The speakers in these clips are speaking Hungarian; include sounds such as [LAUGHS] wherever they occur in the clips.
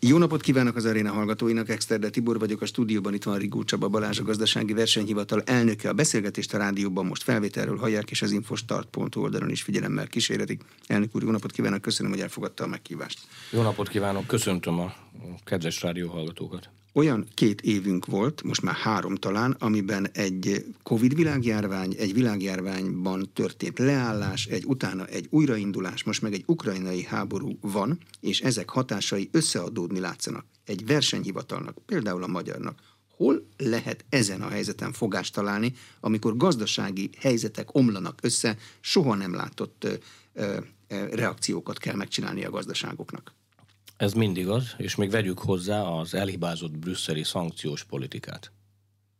Jó napot kívánok az aréna hallgatóinak, Exterde Tibor vagyok, a stúdióban itt van Rigó Csaba Balázs, a gazdasági versenyhivatal elnöke. A beszélgetést a rádióban most felvételről hallják, és az infostart.hu oldalon is figyelemmel kísérletik. Elnök úr, jó napot kívánok, köszönöm, hogy elfogadta a meghívást. Jó napot kívánok, köszöntöm a kedves rádióhallgatókat. Olyan két évünk volt, most már három talán, amiben egy Covid világjárvány, egy világjárványban történt leállás, egy utána egy újraindulás, most meg egy ukrajnai háború van, és ezek hatásai összeadódni látszanak. Egy versenyhivatalnak, például a magyarnak, hol lehet ezen a helyzeten fogást találni, amikor gazdasági helyzetek omlanak össze, soha nem látott ö, ö, reakciókat kell megcsinálni a gazdaságoknak? Ez mindig az, és még vegyük hozzá az elhibázott brüsszeli szankciós politikát.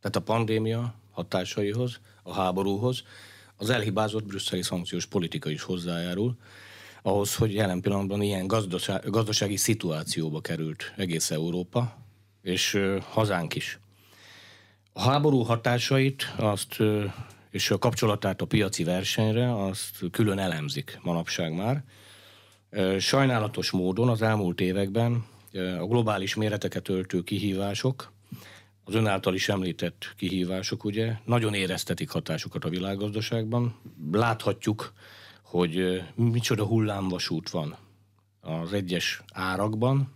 Tehát a pandémia hatásaihoz, a háborúhoz az elhibázott brüsszeli szankciós politika is hozzájárul, ahhoz, hogy jelen pillanatban ilyen gazdasági szituációba került egész Európa, és hazánk is. A háború hatásait azt, és a kapcsolatát a piaci versenyre azt külön elemzik manapság már, Sajnálatos módon az elmúlt években a globális méreteket öltő kihívások, az ön által is említett kihívások, ugye, nagyon éreztetik hatásukat a világgazdaságban. Láthatjuk, hogy micsoda hullámvasút van az egyes árakban,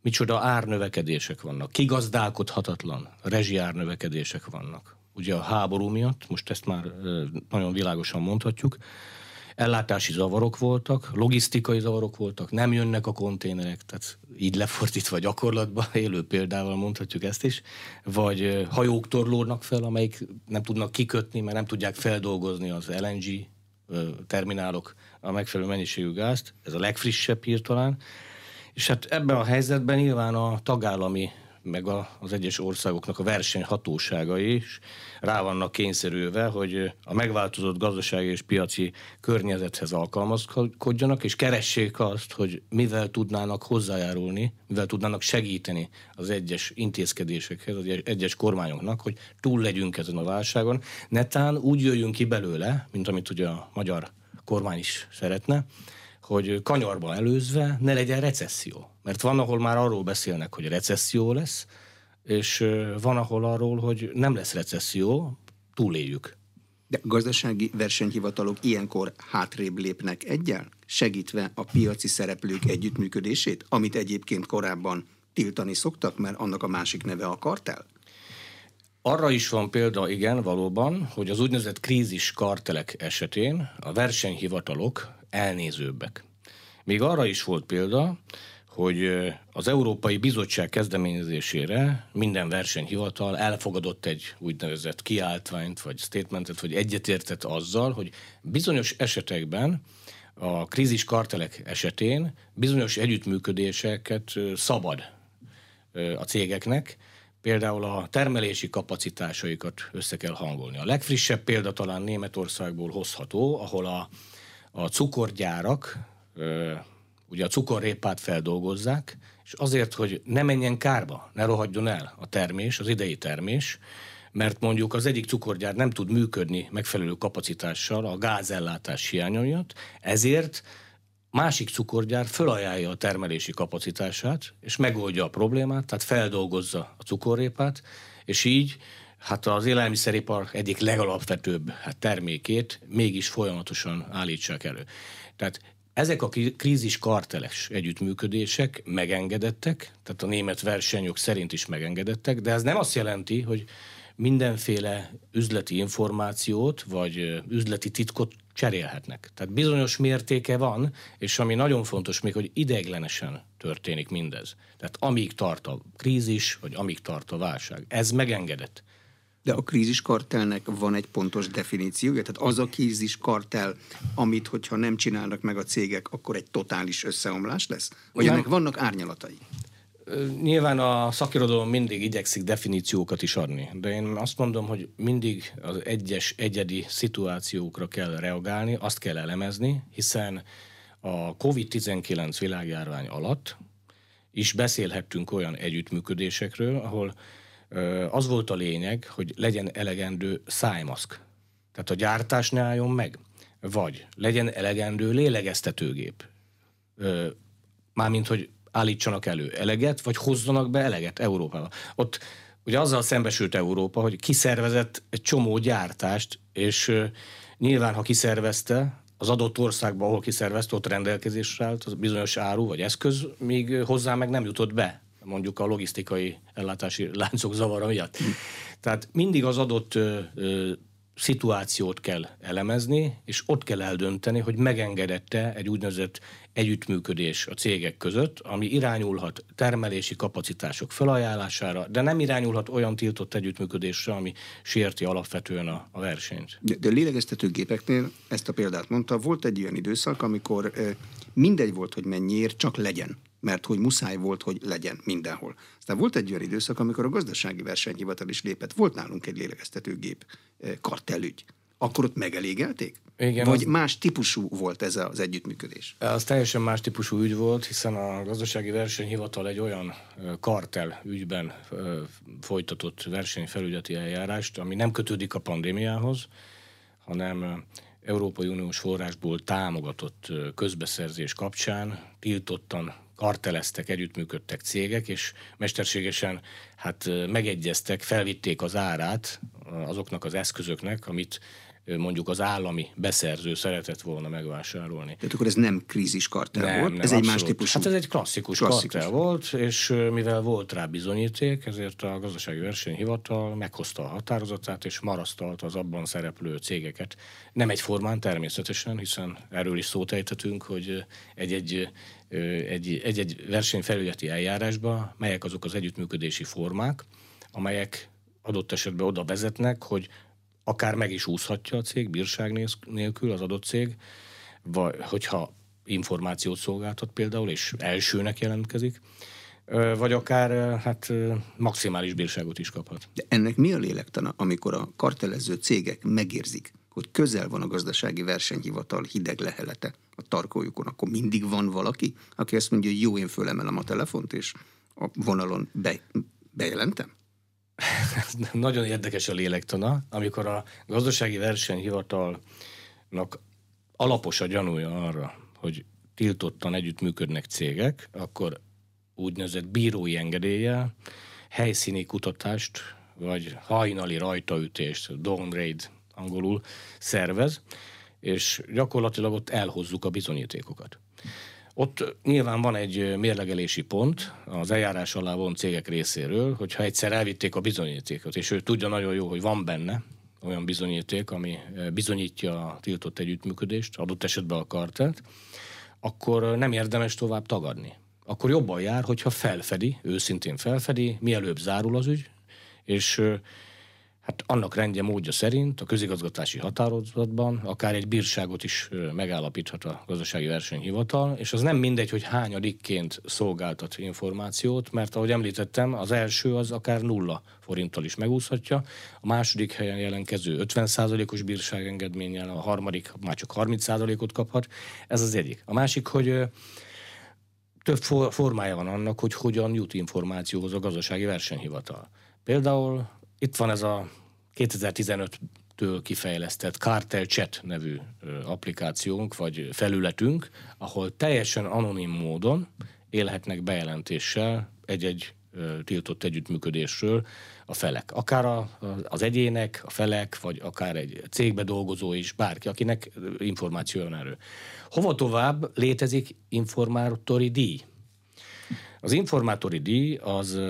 micsoda árnövekedések vannak, kigazdálkodhatatlan rezsiárnövekedések vannak. Ugye a háború miatt, most ezt már nagyon világosan mondhatjuk, ellátási zavarok voltak, logisztikai zavarok voltak, nem jönnek a konténerek, tehát így lefordítva gyakorlatban, [LAUGHS] élő példával mondhatjuk ezt is, vagy hajók torlódnak fel, amelyik nem tudnak kikötni, mert nem tudják feldolgozni az LNG terminálok a megfelelő mennyiségű gázt, ez a legfrissebb hír talán, és hát ebben a helyzetben nyilván a tagállami meg a, az egyes országoknak a versenyhatóságai is rá vannak kényszerülve, hogy a megváltozott gazdasági és piaci környezethez alkalmazkodjanak, és keressék azt, hogy mivel tudnának hozzájárulni, mivel tudnának segíteni az egyes intézkedésekhez, az egyes kormányoknak, hogy túl legyünk ezen a válságon. Netán úgy jöjjünk ki belőle, mint amit ugye a magyar kormány is szeretne, hogy kanyarba előzve ne legyen recesszió. Mert van, ahol már arról beszélnek, hogy recesszió lesz, és van, ahol arról, hogy nem lesz recesszió, túléljük. De gazdasági versenyhivatalok ilyenkor hátrébb lépnek egyel, segítve a piaci szereplők együttműködését, amit egyébként korábban tiltani szoktak, mert annak a másik neve a kartel? Arra is van példa, igen, valóban, hogy az úgynevezett krízis kartelek esetén a versenyhivatalok elnézőbbek. Még arra is volt példa, hogy az Európai Bizottság kezdeményezésére minden versenyhivatal elfogadott egy úgynevezett kiáltványt, vagy statementet, vagy egyetértett azzal, hogy bizonyos esetekben a krízis kartelek esetén bizonyos együttműködéseket szabad a cégeknek, például a termelési kapacitásaikat össze kell hangolni. A legfrissebb példa talán Németországból hozható, ahol a, a cukorgyárak ugye a cukorrépát feldolgozzák, és azért, hogy ne menjen kárba, ne rohadjon el a termés, az idei termés, mert mondjuk az egyik cukorgyár nem tud működni megfelelő kapacitással a gázellátás hiánya miatt, ezért másik cukorgyár fölajánlja a termelési kapacitását, és megoldja a problémát, tehát feldolgozza a cukorrépát, és így hát az élelmiszeripar egyik legalapvetőbb hát termékét mégis folyamatosan állítsák elő. Tehát ezek a krízis karteles együttműködések megengedettek, tehát a német versenyok szerint is megengedettek, de ez nem azt jelenti, hogy mindenféle üzleti információt vagy üzleti titkot cserélhetnek. Tehát bizonyos mértéke van, és ami nagyon fontos még, hogy ideiglenesen történik mindez. Tehát amíg tart a krízis, vagy amíg tart a válság. Ez megengedett. De a kríziskartelnek van egy pontos definíciója, tehát az a kríziskartel, amit hogyha nem csinálnak meg a cégek, akkor egy totális összeomlás lesz? Vagy ennek vannak árnyalatai? Nyilván a szakirodalom mindig igyekszik definíciókat is adni, de én azt mondom, hogy mindig az egyes egyedi szituációkra kell reagálni, azt kell elemezni, hiszen a COVID-19 világjárvány alatt is beszélhettünk olyan együttműködésekről, ahol az volt a lényeg, hogy legyen elegendő szájmaszk. Tehát a gyártás ne álljon meg. Vagy legyen elegendő lélegeztetőgép. Mármint, hogy állítsanak elő eleget, vagy hozzanak be eleget Európába. Ott ugye azzal szembesült Európa, hogy kiszervezett egy csomó gyártást, és nyilván, ha kiszervezte, az adott országban, ahol kiszervezte, ott rendelkezésre állt az bizonyos áru vagy eszköz, még hozzá meg nem jutott be, mondjuk a logisztikai ellátási láncok zavara miatt. Tehát mindig az adott ö, ö, szituációt kell elemezni, és ott kell eldönteni, hogy megengedette egy úgynevezett együttműködés a cégek között, ami irányulhat termelési kapacitások felajánlására, de nem irányulhat olyan tiltott együttműködésre, ami sérti alapvetően a, a versenyt. De, de lélegeztetőgépeknél ezt a példát mondta, volt egy olyan időszak, amikor mindegy volt, hogy mennyiért, csak legyen mert hogy muszáj volt, hogy legyen mindenhol. Aztán volt egy olyan időszak, amikor a gazdasági versenyhivatal is lépett. Volt nálunk egy lélegeztetőgép kartelügy. Akkor ott megelégelték? Igen, Vagy az... más típusú volt ez az együttműködés? Az teljesen más típusú ügy volt, hiszen a gazdasági versenyhivatal egy olyan kartel ügyben folytatott versenyfelügyeti eljárást, ami nem kötődik a pandémiához, hanem Európai Uniós forrásból támogatott közbeszerzés kapcsán tiltottan karteleztek, együttműködtek cégek, és mesterségesen hát megegyeztek, felvitték az árát azoknak az eszközöknek, amit mondjuk az állami beszerző szeretett volna megvásárolni. Tehát akkor ez nem krízis kartel nem, volt, nem, ez abszolút. egy más típusú? Hát ez egy klasszikus, klasszikus kartel volt, és mivel volt rá bizonyíték, ezért a gazdasági versenyhivatal meghozta a határozatát, és marasztalta az abban szereplő cégeket. Nem egyformán természetesen, hiszen erről is szót ejtetünk, hogy egy-egy egy-egy versenyfelületi eljárásba, melyek azok az együttműködési formák, amelyek adott esetben oda vezetnek, hogy akár meg is úszhatja a cég bírság nélkül az adott cég, vagy hogyha információt szolgáltat például, és elsőnek jelentkezik, vagy akár hát maximális bírságot is kaphat. De ennek mi a lélektana, amikor a kartelező cégek megérzik, hogy közel van a gazdasági versenyhivatal hideg lehelete a tarkójukon, akkor mindig van valaki, aki azt mondja, hogy jó, én fölemelem a telefont, és a vonalon be, bejelentem? [LAUGHS] Nagyon érdekes a lélektana, amikor a gazdasági versenyhivatalnak alapos a gyanúja arra, hogy tiltottan együttműködnek cégek, akkor úgynevezett bírói engedéllyel helyszíni kutatást, vagy hajnali rajtaütést, dawn raid angolul szervez, és gyakorlatilag ott elhozzuk a bizonyítékokat. Ott nyilván van egy mérlegelési pont az eljárás alá von cégek részéről, hogyha egyszer elvitték a bizonyítékot, és ő tudja nagyon jó, hogy van benne olyan bizonyíték, ami bizonyítja a tiltott együttműködést, adott esetben a kartelt, akkor nem érdemes tovább tagadni. Akkor jobban jár, hogyha felfedi, őszintén felfedi, mielőbb zárul az ügy, és hát annak rendje módja szerint a közigazgatási határozatban akár egy bírságot is megállapíthat a gazdasági versenyhivatal, és az nem mindegy, hogy hányadikként szolgáltat információt, mert ahogy említettem, az első az akár nulla forinttal is megúszhatja, a második helyen jelenkező 50%-os bírságengedménnyel, a harmadik már csak 30%-ot kaphat. Ez az egyik. A másik, hogy több formája van annak, hogy hogyan jut információhoz a gazdasági versenyhivatal. Például itt van ez a 2015-től kifejlesztett Cartel Chat nevű applikációnk, vagy felületünk, ahol teljesen anonim módon élhetnek bejelentéssel egy-egy tiltott együttműködésről a felek. Akár a, az egyének, a felek, vagy akár egy cégbe dolgozó is, bárki, akinek információ jön erről. Hova tovább létezik informátori díj? Az informátori díj az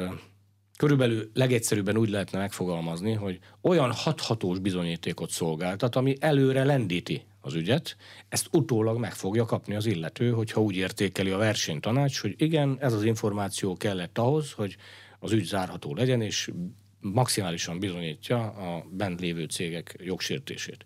Körülbelül legegyszerűbben úgy lehetne megfogalmazni, hogy olyan hathatós bizonyítékot szolgáltat, ami előre lendíti az ügyet, ezt utólag meg fogja kapni az illető, hogyha úgy értékeli a versenytanács, hogy igen, ez az információ kellett ahhoz, hogy az ügy zárható legyen, és maximálisan bizonyítja a bent lévő cégek jogsértését.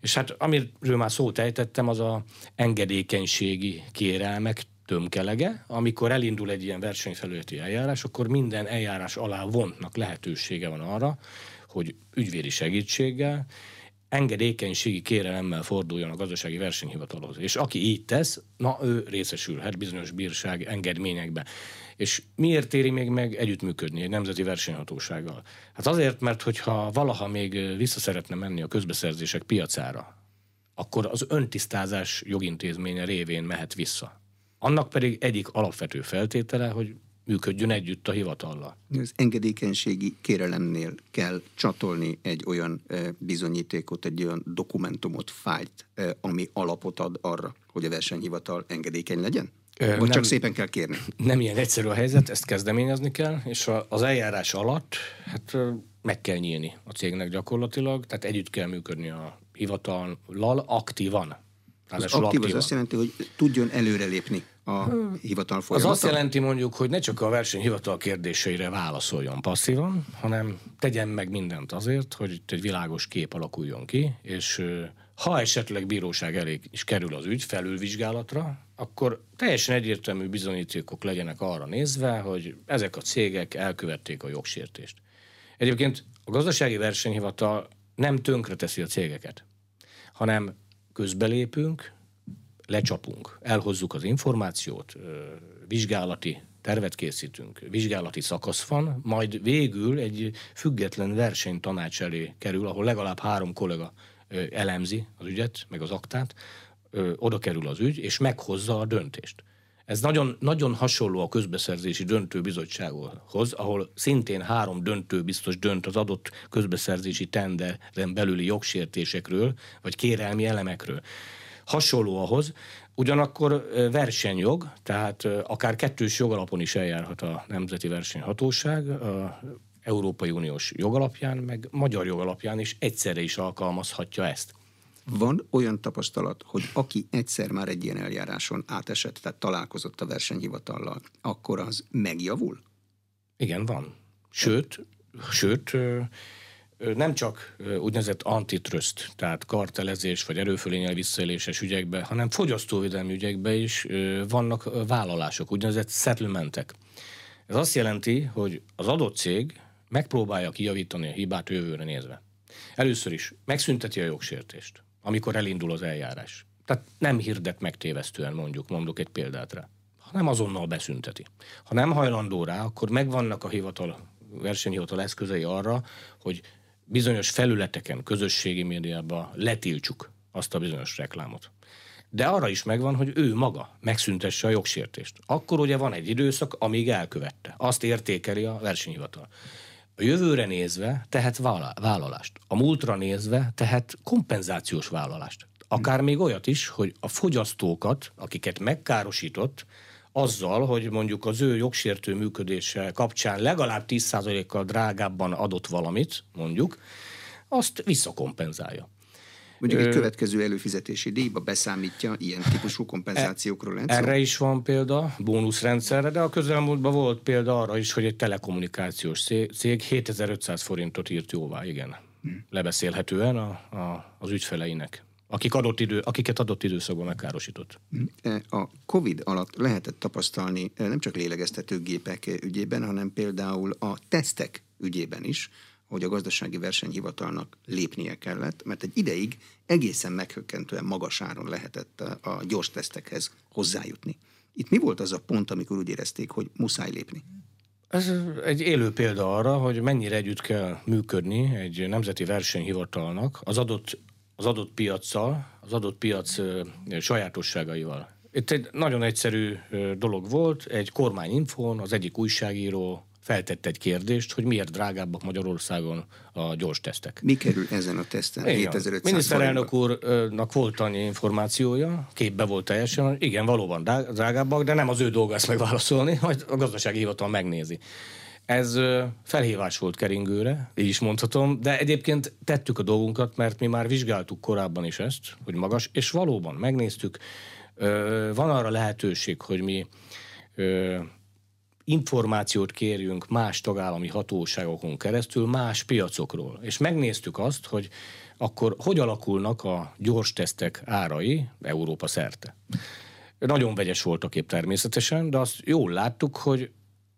És hát amiről már szót ejtettem, az a engedékenységi kérelmek tömkelege, amikor elindul egy ilyen versenyfelületi eljárás, akkor minden eljárás alá vontnak lehetősége van arra, hogy ügyvédi segítséggel, engedékenységi kérelemmel forduljon a gazdasági versenyhivatalhoz. És aki így tesz, na ő részesülhet bizonyos bírság engedményekbe. És miért éri még meg együttműködni egy nemzeti versenyhatósággal? Hát azért, mert hogyha valaha még vissza szeretne menni a közbeszerzések piacára, akkor az öntisztázás jogintézménye révén mehet vissza Annak pedig egyik alapvető feltétele, hogy működjön együtt a hivatallal. Az engedékenységi kérelemnél kell csatolni egy olyan bizonyítékot, egy olyan dokumentumot, fájlt, ami alapot ad arra, hogy a versenyhivatal engedékeny legyen? Vagy nem, csak szépen kell kérni? Nem ilyen egyszerű a helyzet, ezt kezdeményezni kell, és az eljárás alatt hát meg kell nyílni a cégnek gyakorlatilag, tehát együtt kell működni a hivatallal aktívan. Az aktív aktív az azt jelenti, hogy tudjon előrelépni a hivatal folyamata? Az azt jelenti mondjuk, hogy ne csak a versenyhivatal kérdéseire válaszoljon passzívan, hanem tegyen meg mindent azért, hogy itt egy világos kép alakuljon ki, és ha esetleg bíróság elé is kerül az ügy felülvizsgálatra, akkor teljesen egyértelmű bizonyítékok legyenek arra nézve, hogy ezek a cégek elkövették a jogsértést. Egyébként a gazdasági versenyhivatal nem tönkreteszi a cégeket, hanem közbelépünk, lecsapunk, elhozzuk az információt, vizsgálati tervet készítünk, vizsgálati szakasz van, majd végül egy független versenytanács elé kerül, ahol legalább három kollega elemzi az ügyet, meg az aktát, oda kerül az ügy, és meghozza a döntést. Ez nagyon, nagyon hasonló a közbeszerzési döntőbizottsághoz, ahol szintén három döntő biztos dönt az adott közbeszerzési tenderen belüli jogsértésekről, vagy kérelmi elemekről. Hasonló ahhoz, ugyanakkor versenyjog, tehát akár kettős jogalapon is eljárhat a Nemzeti Versenyhatóság, a Európai Uniós jogalapján, meg magyar jogalapján is egyszerre is alkalmazhatja ezt. Van olyan tapasztalat, hogy aki egyszer már egy ilyen eljáráson átesett, tehát találkozott a versenyhivatallal, akkor az megjavul? Igen, van. Sőt, sőt nem csak úgynevezett antitrust, tehát kartelezés vagy erőfölényel visszaéléses ügyekben, hanem fogyasztóvédelmi ügyekben is vannak vállalások, úgynevezett settlementek. Ez azt jelenti, hogy az adott cég megpróbálja kijavítani a hibát jövőre nézve. Először is megszünteti a jogsértést amikor elindul az eljárás. Tehát nem hirdet megtévesztően mondjuk, mondok egy példát rá, hanem azonnal beszünteti. Ha nem hajlandó rá, akkor megvannak a hivatal, versenyhivatal eszközei arra, hogy bizonyos felületeken, közösségi médiában letiltsuk azt a bizonyos reklámot. De arra is megvan, hogy ő maga megszüntesse a jogsértést. Akkor ugye van egy időszak, amíg elkövette. Azt értékeli a versenyhivatal. A jövőre nézve tehet vállalást. A múltra nézve tehet kompenzációs vállalást. Akár még olyat is, hogy a fogyasztókat, akiket megkárosított, azzal, hogy mondjuk az ő jogsértő működése kapcsán legalább 10%-kal drágábban adott valamit, mondjuk, azt visszakompenzálja. Mondjuk egy következő előfizetési díjba beszámítja ilyen típusú kompenzációkról. E, erre is van példa, bónuszrendszerre, de a közelmúltban volt példa arra is, hogy egy telekommunikációs cég 7500 forintot írt jóvá, igen. Hmm. Lebeszélhetően a, a, az ügyfeleinek akik adott idő, akiket adott időszakban megkárosított. Hmm. E, a COVID alatt lehetett tapasztalni e, nem csak lélegeztetőgépek ügyében, hanem például a tesztek ügyében is, hogy a gazdasági versenyhivatalnak lépnie kellett, mert egy ideig egészen meghökkentően magas áron lehetett a gyors tesztekhez hozzájutni. Itt mi volt az a pont, amikor úgy érezték, hogy muszáj lépni? Ez egy élő példa arra, hogy mennyire együtt kell működni egy nemzeti versenyhivatalnak az adott, az adott piaccal, az adott piac sajátosságaival. Itt egy nagyon egyszerű dolog volt, egy kormányinfón az egyik újságíró feltett egy kérdést, hogy miért drágábbak Magyarországon a gyors tesztek. Mi kerül ezen a teszten? 7500 Miniszterelnök úrnak volt annyi információja, képbe volt teljesen, igen, valóban drágábbak, de nem az ő dolga ezt megválaszolni, majd a gazdasági hivatal megnézi. Ez felhívás volt keringőre, így is mondhatom, de egyébként tettük a dolgunkat, mert mi már vizsgáltuk korábban is ezt, hogy magas, és valóban megnéztük, van arra lehetőség, hogy mi információt kérjünk más tagállami hatóságokon keresztül, más piacokról. És megnéztük azt, hogy akkor hogy alakulnak a gyors tesztek árai Európa szerte. Nagyon vegyes volt a kép természetesen, de azt jól láttuk, hogy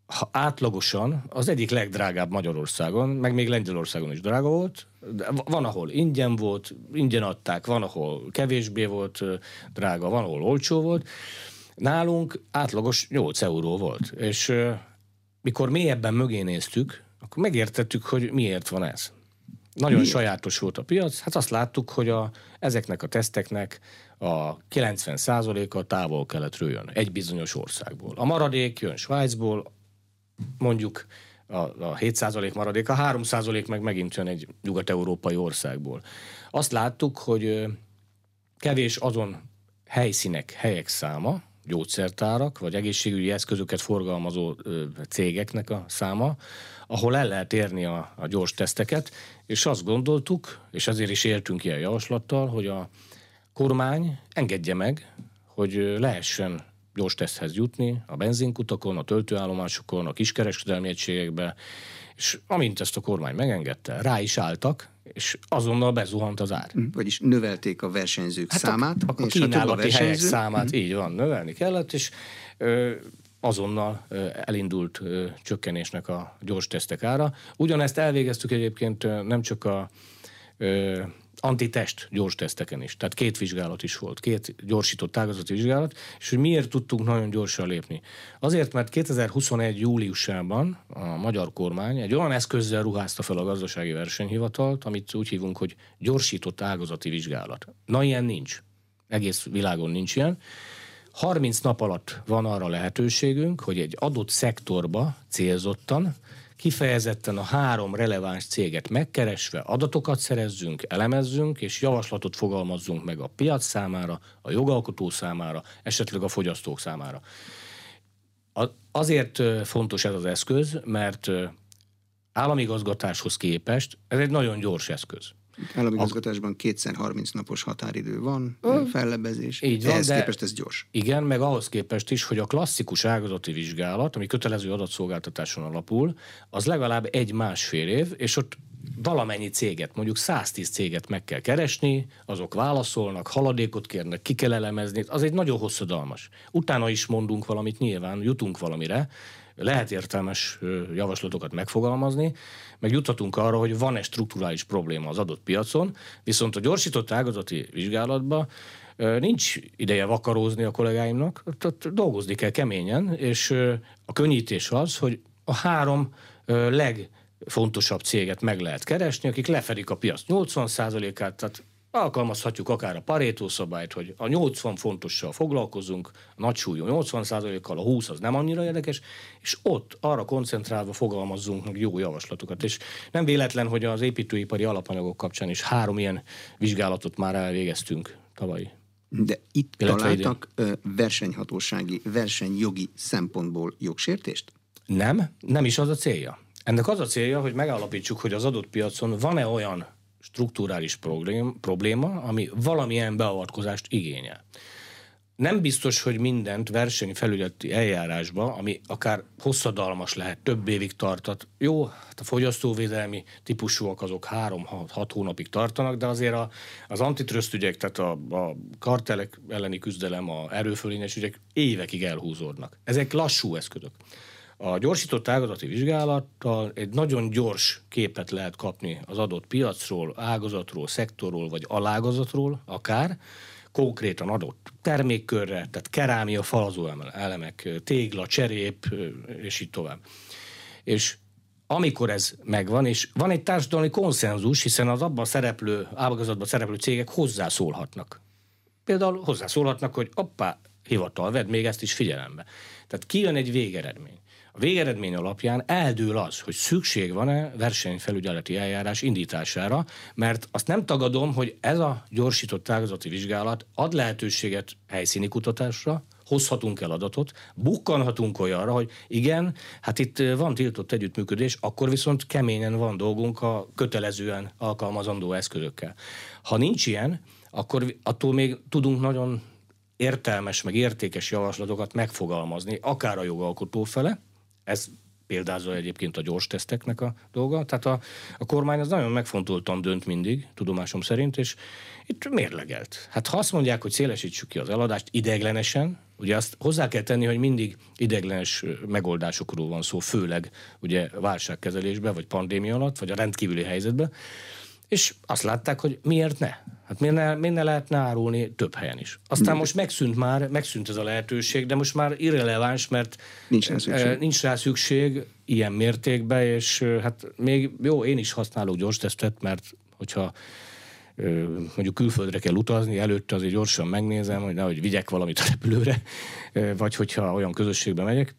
ha átlagosan az egyik legdrágább Magyarországon, meg még Lengyelországon is drága volt, de van, ahol ingyen volt, ingyen adták, van, ahol kevésbé volt drága, van, ahol olcsó volt, Nálunk átlagos 8 euró volt, és mikor mélyebben mögé néztük, akkor megértettük, hogy miért van ez. nagyon Miért? sajátos volt a piac. Hát azt láttuk, hogy a, ezeknek a teszteknek a 90%-a távol-keletről jön, egy bizonyos országból. A maradék jön Svájcból, mondjuk a, a 7% maradék, a 3% meg megint jön egy nyugat-európai országból. Azt láttuk, hogy kevés azon helyszínek, helyek száma, gyógyszertárak, vagy egészségügyi eszközöket forgalmazó cégeknek a száma, ahol el lehet érni a, a gyors teszteket, és azt gondoltuk, és ezért is éltünk ilyen javaslattal, hogy a kormány engedje meg, hogy lehessen gyors teszthez jutni a benzinkutakon, a töltőállomásokon, a kiskereskedelmi egységekbe, és amint ezt a kormány megengedte, rá is álltak, és azonnal bezuhant az ár. Hm, vagyis növelték a versenyzők hát számát. A, a, a kínálati a versenyző... helyek számát, mm. így van, növelni kellett, és ö, azonnal elindult csökkenésnek a gyors tesztek ára. Ugyanezt elvégeztük egyébként nem csak a antitest gyors teszteken is. Tehát két vizsgálat is volt, két gyorsított ágazati vizsgálat, és hogy miért tudtunk nagyon gyorsan lépni. Azért, mert 2021. júliusában a magyar kormány egy olyan eszközzel ruházta fel a gazdasági versenyhivatalt, amit úgy hívunk, hogy gyorsított ágazati vizsgálat. Na, ilyen nincs. Egész világon nincs ilyen. 30 nap alatt van arra lehetőségünk, hogy egy adott szektorba célzottan kifejezetten a három releváns céget megkeresve adatokat szerezzünk, elemezzünk, és javaslatot fogalmazzunk meg a piac számára, a jogalkotó számára, esetleg a fogyasztók számára. Azért fontos ez az eszköz, mert állami gazgatáshoz képest ez egy nagyon gyors eszköz. Államigazgatásban kétszer 30 napos határidő van, Ö, fellebezés. Így van, Ehhez de képest ez gyors. Igen, meg ahhoz képest is, hogy a klasszikus ágazati vizsgálat, ami kötelező adatszolgáltatáson alapul, az legalább egy-másfél év, és ott valamennyi céget, mondjuk 110 céget meg kell keresni, azok válaszolnak, haladékot kérnek, ki kell elemezni, az egy nagyon hosszadalmas. Utána is mondunk valamit nyilván, jutunk valamire, lehet értelmes javaslatokat megfogalmazni, meg juthatunk arra, hogy van-e strukturális probléma az adott piacon, viszont a gyorsított ágazati vizsgálatban nincs ideje vakarózni a kollégáimnak, ott dolgozni kell keményen, és a könnyítés az, hogy a három legfontosabb céget meg lehet keresni, akik lefedik a piac 80%-át, tehát Alkalmazhatjuk akár a Pareto szabályt, hogy a 80 fontossal foglalkozunk, a nagy súlyú 80%-kal, a 20 az nem annyira érdekes, és ott arra koncentrálva fogalmazzunk meg jó javaslatokat. És nem véletlen, hogy az építőipari alapanyagok kapcsán is három ilyen vizsgálatot már elvégeztünk tavaly. De itt találtak idén. versenyhatósági, versenyjogi szempontból jogsértést? Nem, nem is az a célja. Ennek az a célja, hogy megállapítsuk, hogy az adott piacon van-e olyan strukturális problém, probléma, ami valamilyen beavatkozást igényel. Nem biztos, hogy mindent versenyfelügyeleti eljárásba, ami akár hosszadalmas lehet, több évig tartat. Jó, hát a fogyasztóvédelmi típusúak azok három-hat hónapig tartanak, de azért a, az antitrust ügyek, tehát a, a kartelek elleni küzdelem, a erőfölényes ügyek évekig elhúzódnak. Ezek lassú eszközök. A gyorsított ágazati vizsgálattal egy nagyon gyors képet lehet kapni az adott piacról, ágazatról, szektorról vagy alágazatról akár, konkrétan adott termékkörre, tehát kerámia, falazó elemek, tégla, cserép, és így tovább. És amikor ez megvan, és van egy társadalmi konszenzus, hiszen az abban szereplő, ágazatban szereplő cégek hozzászólhatnak. Például hozzászólhatnak, hogy appá, hivatal, vedd még ezt is figyelembe. Tehát kijön egy végeredmény. Végeredmény alapján eldől az, hogy szükség van-e versenyfelügyeleti eljárás indítására, mert azt nem tagadom, hogy ez a gyorsított ágazati vizsgálat ad lehetőséget helyszíni kutatásra, hozhatunk el adatot, bukkanhatunk olyanra, hogy igen, hát itt van tiltott együttműködés, akkor viszont keményen van dolgunk a kötelezően alkalmazandó eszközökkel. Ha nincs ilyen, akkor attól még tudunk nagyon értelmes, meg értékes javaslatokat megfogalmazni, akár a jogalkotó fele, ez példázza egyébként a gyors teszteknek a dolga. Tehát a, a kormány az nagyon megfontoltan dönt mindig, tudomásom szerint, és itt mérlegelt. Hát ha azt mondják, hogy szélesítsük ki az eladást ideglenesen, ugye azt hozzá kell tenni, hogy mindig ideglenes megoldásokról van szó, főleg ugye válságkezelésben, vagy pandémia alatt, vagy a rendkívüli helyzetben, És azt látták, hogy miért ne? Hát miért ne, miért ne lehetne árulni több helyen is? Aztán most megszűnt már, megszűnt ez a lehetőség, de most már irreleváns, mert nincs rá szükség, nincs rá szükség ilyen mértékben, és hát még jó, én is használok gyors tesztet, mert hogyha mondjuk külföldre kell utazni, előtte azért gyorsan megnézem, hogy nehogy vigyek valamit a repülőre, vagy hogyha olyan közösségbe megyek,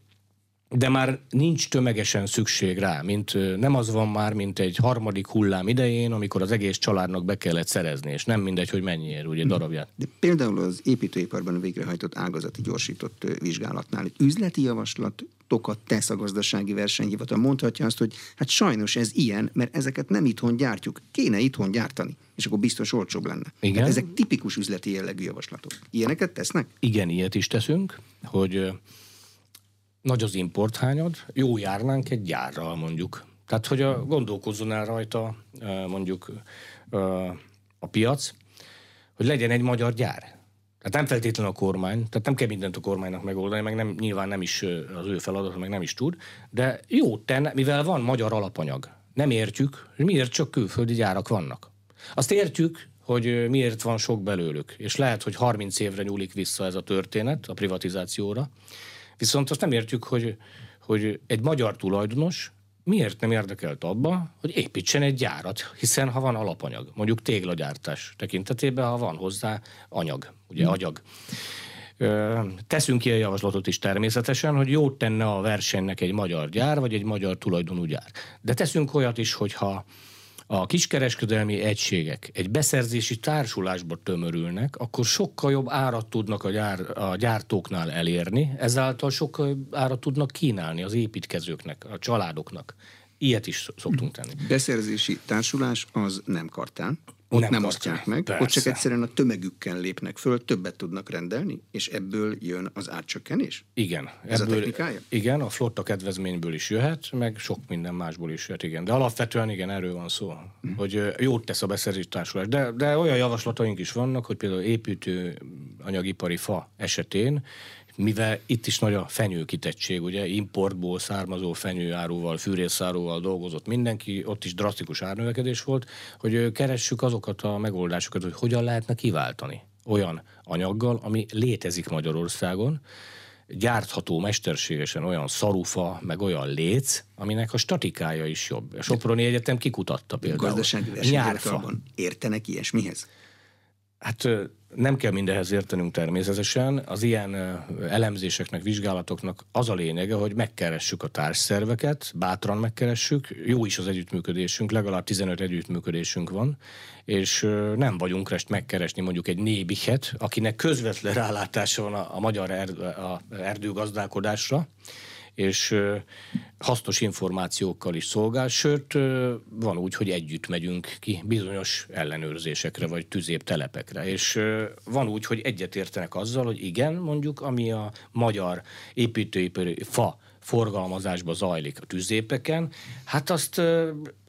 de már nincs tömegesen szükség rá, mint nem az van már, mint egy harmadik hullám idején, amikor az egész családnak be kellett szerezni, és nem mindegy, hogy mennyiért, ugye mhm. darabját. De például az építőiparban végrehajtott ágazati gyorsított vizsgálatnál egy üzleti javaslatokat tesz a gazdasági versenyhivatal. Mondhatja azt, hogy hát sajnos ez ilyen, mert ezeket nem itthon gyártjuk. Kéne itthon gyártani, és akkor biztos olcsóbb lenne. Igen. Hát ezek tipikus üzleti jellegű javaslatok. Ilyeneket tesznek? Igen, ilyet is teszünk, hogy nagy az importhányad, jó járnánk egy gyárral mondjuk. Tehát, hogy a, gondolkozzon el rajta mondjuk a piac, hogy legyen egy magyar gyár. Tehát nem feltétlenül a kormány, tehát nem kell mindent a kormánynak megoldani, meg nem, nyilván nem is az ő feladata, meg nem is tud, de jó tenne, mivel van magyar alapanyag. Nem értjük, hogy miért csak külföldi gyárak vannak. Azt értjük, hogy miért van sok belőlük, és lehet, hogy 30 évre nyúlik vissza ez a történet a privatizációra, Viszont azt nem értjük, hogy, hogy egy magyar tulajdonos miért nem érdekelt abba, hogy építsen egy gyárat, hiszen ha van alapanyag, mondjuk téglagyártás tekintetében, ha van hozzá anyag, ugye hmm. agyag. Teszünk ilyen javaslatot is természetesen, hogy jót tenne a versenynek egy magyar gyár, vagy egy magyar tulajdonú gyár. De teszünk olyat is, hogyha a kiskereskedelmi egységek egy beszerzési társulásba tömörülnek, akkor sokkal jobb árat tudnak a, gyár, a gyártóknál elérni, ezáltal sokkal árat tudnak kínálni az építkezőknek, a családoknak. Ilyet is szoktunk tenni. Beszerzési társulás az nem kartán. Ott nem, nem osztják meg, persze. ott csak egyszerűen a tömegükkel lépnek föl, többet tudnak rendelni, és ebből jön az átcsökkenés? Igen. Ez ebből, a technikája? Igen, a flotta kedvezményből is jöhet, meg sok minden másból is jöhet, igen. De alapvetően igen, erről van szó, hmm. hogy jót tesz a beszerzés társulás. De, de olyan javaslataink is vannak, hogy például építő anyagipari fa esetén mivel itt is nagy a fenyőkitettség, ugye importból származó fenyőáróval, fűrészáróval dolgozott mindenki, ott is drasztikus árnövekedés volt, hogy keressük azokat a megoldásokat, hogy hogyan lehetne kiváltani olyan anyaggal, ami létezik Magyarországon, gyártható mesterségesen olyan szarufa, meg olyan léc, aminek a statikája is jobb. A Soproni Egyetem kikutatta például. Gazdasági értenek ilyesmihez? Hát nem kell mindehez értenünk természetesen. Az ilyen elemzéseknek, vizsgálatoknak az a lényege, hogy megkeressük a társszerveket, bátran megkeressük. Jó is az együttműködésünk, legalább 15 együttműködésünk van, és nem vagyunk rest megkeresni mondjuk egy nébihet, akinek közvetlen rálátása van a, a magyar erd, a erdőgazdálkodásra, és hasznos információkkal is szolgál, sőt, van úgy, hogy együtt megyünk ki bizonyos ellenőrzésekre, vagy tüzép telepekre, és van úgy, hogy egyetértenek azzal, hogy igen, mondjuk, ami a magyar építőipari fa forgalmazásba zajlik a tüzépeken, hát azt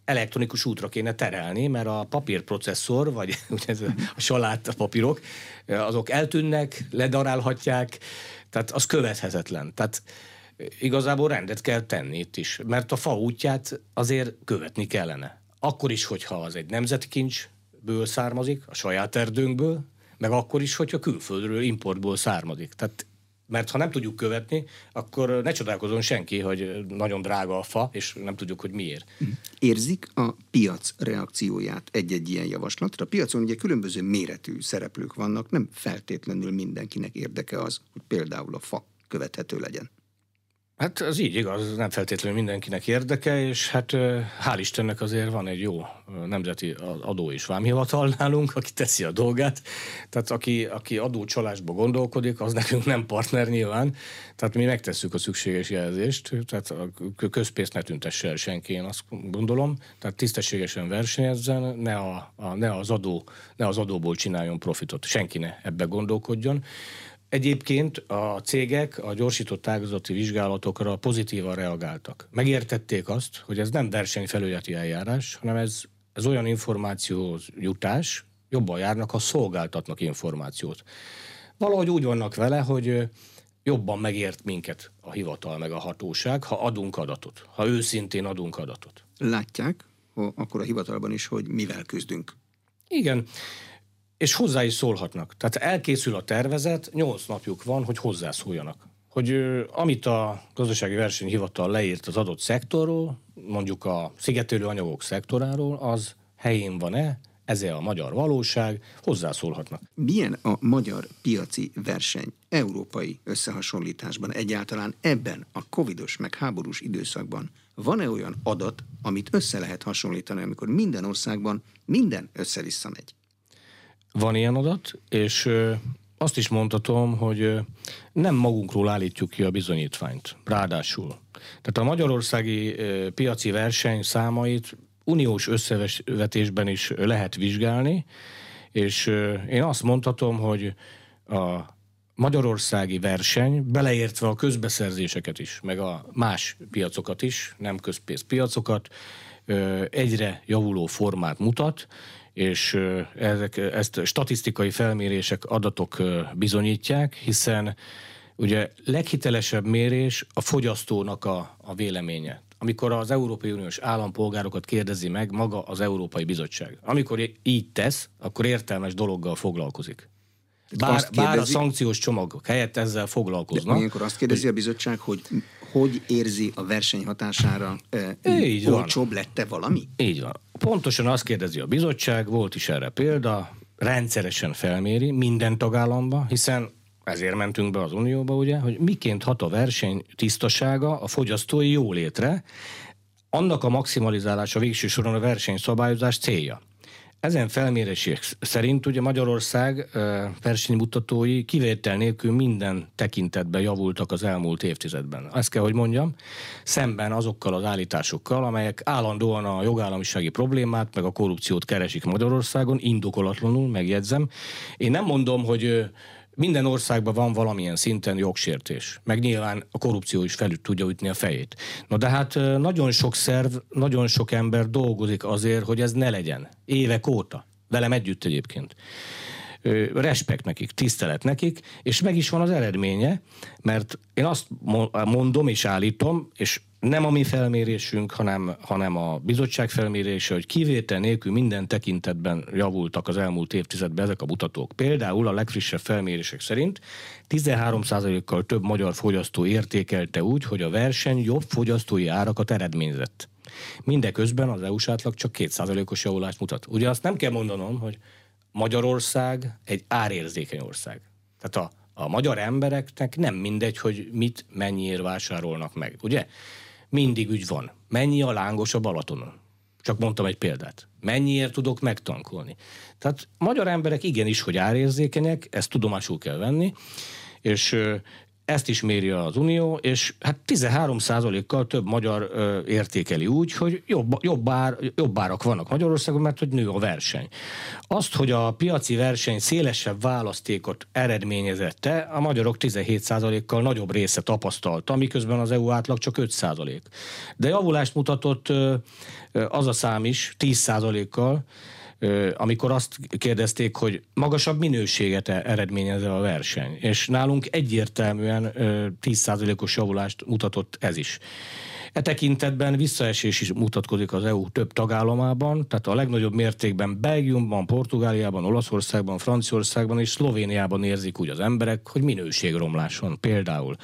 elektronikus útra kéne terelni, mert a papírprocesszor, vagy [LAUGHS] ugye a salát papírok, azok eltűnnek, ledarálhatják, tehát az követhetetlen. Tehát igazából rendet kell tenni itt is, mert a fa útját azért követni kellene. Akkor is, hogyha az egy nemzeti kincsből származik, a saját erdőnkből, meg akkor is, hogyha külföldről, importból származik. Tehát mert ha nem tudjuk követni, akkor ne csodálkozon senki, hogy nagyon drága a fa, és nem tudjuk, hogy miért. Érzik a piac reakcióját egy-egy ilyen javaslatra? A piacon ugye különböző méretű szereplők vannak, nem feltétlenül mindenkinek érdeke az, hogy például a fa követhető legyen. Hát az így igaz, nem feltétlenül mindenkinek érdeke, és hát hál' Istennek azért van egy jó nemzeti adó és vámhivatal nálunk, aki teszi a dolgát. Tehát aki, aki adócsalásba gondolkodik, az nekünk nem partner nyilván. Tehát mi megtesszük a szükséges jelzést, tehát a közpénzt ne tüntesse el senki, én azt gondolom. Tehát tisztességesen versenyezzen, ne, a, a, ne, az adó, ne az adóból csináljon profitot. Senki ne ebbe gondolkodjon. Egyébként a cégek a gyorsított ágazati vizsgálatokra pozitívan reagáltak. Megértették azt, hogy ez nem versenyfelügyeti eljárás, hanem ez, ez olyan információhoz jutás, jobban járnak, ha szolgáltatnak információt. Valahogy úgy vannak vele, hogy jobban megért minket a hivatal meg a hatóság, ha adunk adatot, ha őszintén adunk adatot. Látják, akkor a hivatalban is, hogy mivel küzdünk. Igen, és hozzá is szólhatnak. Tehát elkészül a tervezet, nyolc napjuk van, hogy hozzászóljanak. Hogy amit a gazdasági versenyhivatal leírt az adott szektorról, mondjuk a szigetelő anyagok szektoráról, az helyén van-e, ez a magyar valóság, hozzászólhatnak. Milyen a magyar piaci verseny európai összehasonlításban egyáltalán ebben a covidos meg háborús időszakban? Van-e olyan adat, amit össze lehet hasonlítani, amikor minden országban minden össze-vissza megy? Van ilyen adat, és azt is mondhatom, hogy nem magunkról állítjuk ki a bizonyítványt. Ráadásul. Tehát a magyarországi piaci verseny számait uniós összevetésben is lehet vizsgálni, és én azt mondhatom, hogy a magyarországi verseny, beleértve a közbeszerzéseket is, meg a más piacokat is, nem közpénzpiacokat, egyre javuló formát mutat, és ezek, ezt statisztikai felmérések, adatok bizonyítják, hiszen ugye leghitelesebb mérés a fogyasztónak a, a véleménye. Amikor az Európai Uniós állampolgárokat kérdezi meg maga az Európai Bizottság. Amikor így tesz, akkor értelmes dologgal foglalkozik. Bár, kérdezi, bár a szankciós csomagok helyett ezzel foglalkoznak. ilyenkor azt kérdezi a bizottság, hogy hogy érzi a verseny hatására, Így olcsóbb lette valami? Így van. Pontosan azt kérdezi a bizottság, volt is erre példa, rendszeresen felméri minden tagállamba, hiszen ezért mentünk be az Unióba, ugye, hogy miként hat a verseny tisztasága a fogyasztói jólétre, annak a maximalizálása végső soron a versenyszabályozás célja. Ezen felmérések szerint ugye Magyarország versenymutatói kivétel nélkül minden tekintetben javultak az elmúlt évtizedben. Ezt kell, hogy mondjam, szemben azokkal az állításokkal, amelyek állandóan a jogállamisági problémát, meg a korrupciót keresik Magyarországon, indokolatlanul, megjegyzem. Én nem mondom, hogy minden országban van valamilyen szinten jogsértés, meg nyilván a korrupció is felül tudja ütni a fejét. Na de hát nagyon sok szerv, nagyon sok ember dolgozik azért, hogy ez ne legyen. Évek óta. Velem együtt egyébként respekt nekik, tisztelet nekik, és meg is van az eredménye, mert én azt mondom és állítom, és nem a mi felmérésünk, hanem, hanem a bizottság felmérése, hogy kivétel nélkül minden tekintetben javultak az elmúlt évtizedben ezek a mutatók. Például a legfrissebb felmérések szerint 13%-kal több magyar fogyasztó értékelte úgy, hogy a verseny jobb fogyasztói árakat eredményezett. Mindeközben az EU-s átlag csak 2%-os javulást mutat. Ugye azt nem kell mondanom, hogy Magyarország egy árérzékeny ország. Tehát a, a magyar embereknek nem mindegy, hogy mit mennyiért vásárolnak meg, ugye? Mindig ügy van. Mennyi a lángos a Balatonon? Csak mondtam egy példát. Mennyiért tudok megtankolni? Tehát magyar emberek igenis, hogy árérzékenyek, ezt tudomásul kell venni, és ezt is méri az Unió, és hát 13%-kal több magyar ö, értékeli úgy, hogy jobb, jobb, ár, jobb árak vannak Magyarországon, mert hogy nő a verseny. Azt, hogy a piaci verseny szélesebb választékot eredményezette, a magyarok 17%-kal nagyobb része tapasztalta, miközben az EU átlag csak 5%. De javulást mutatott ö, az a szám is 10%-kal, amikor azt kérdezték, hogy magasabb minőséget e- eredményez a verseny. És nálunk egyértelműen 10%-os javulást mutatott ez is. E tekintetben visszaesés is mutatkozik az EU több tagállamában, tehát a legnagyobb mértékben Belgiumban, Portugáliában, Olaszországban, Franciaországban és Szlovéniában érzik úgy az emberek, hogy minőségromlás van például.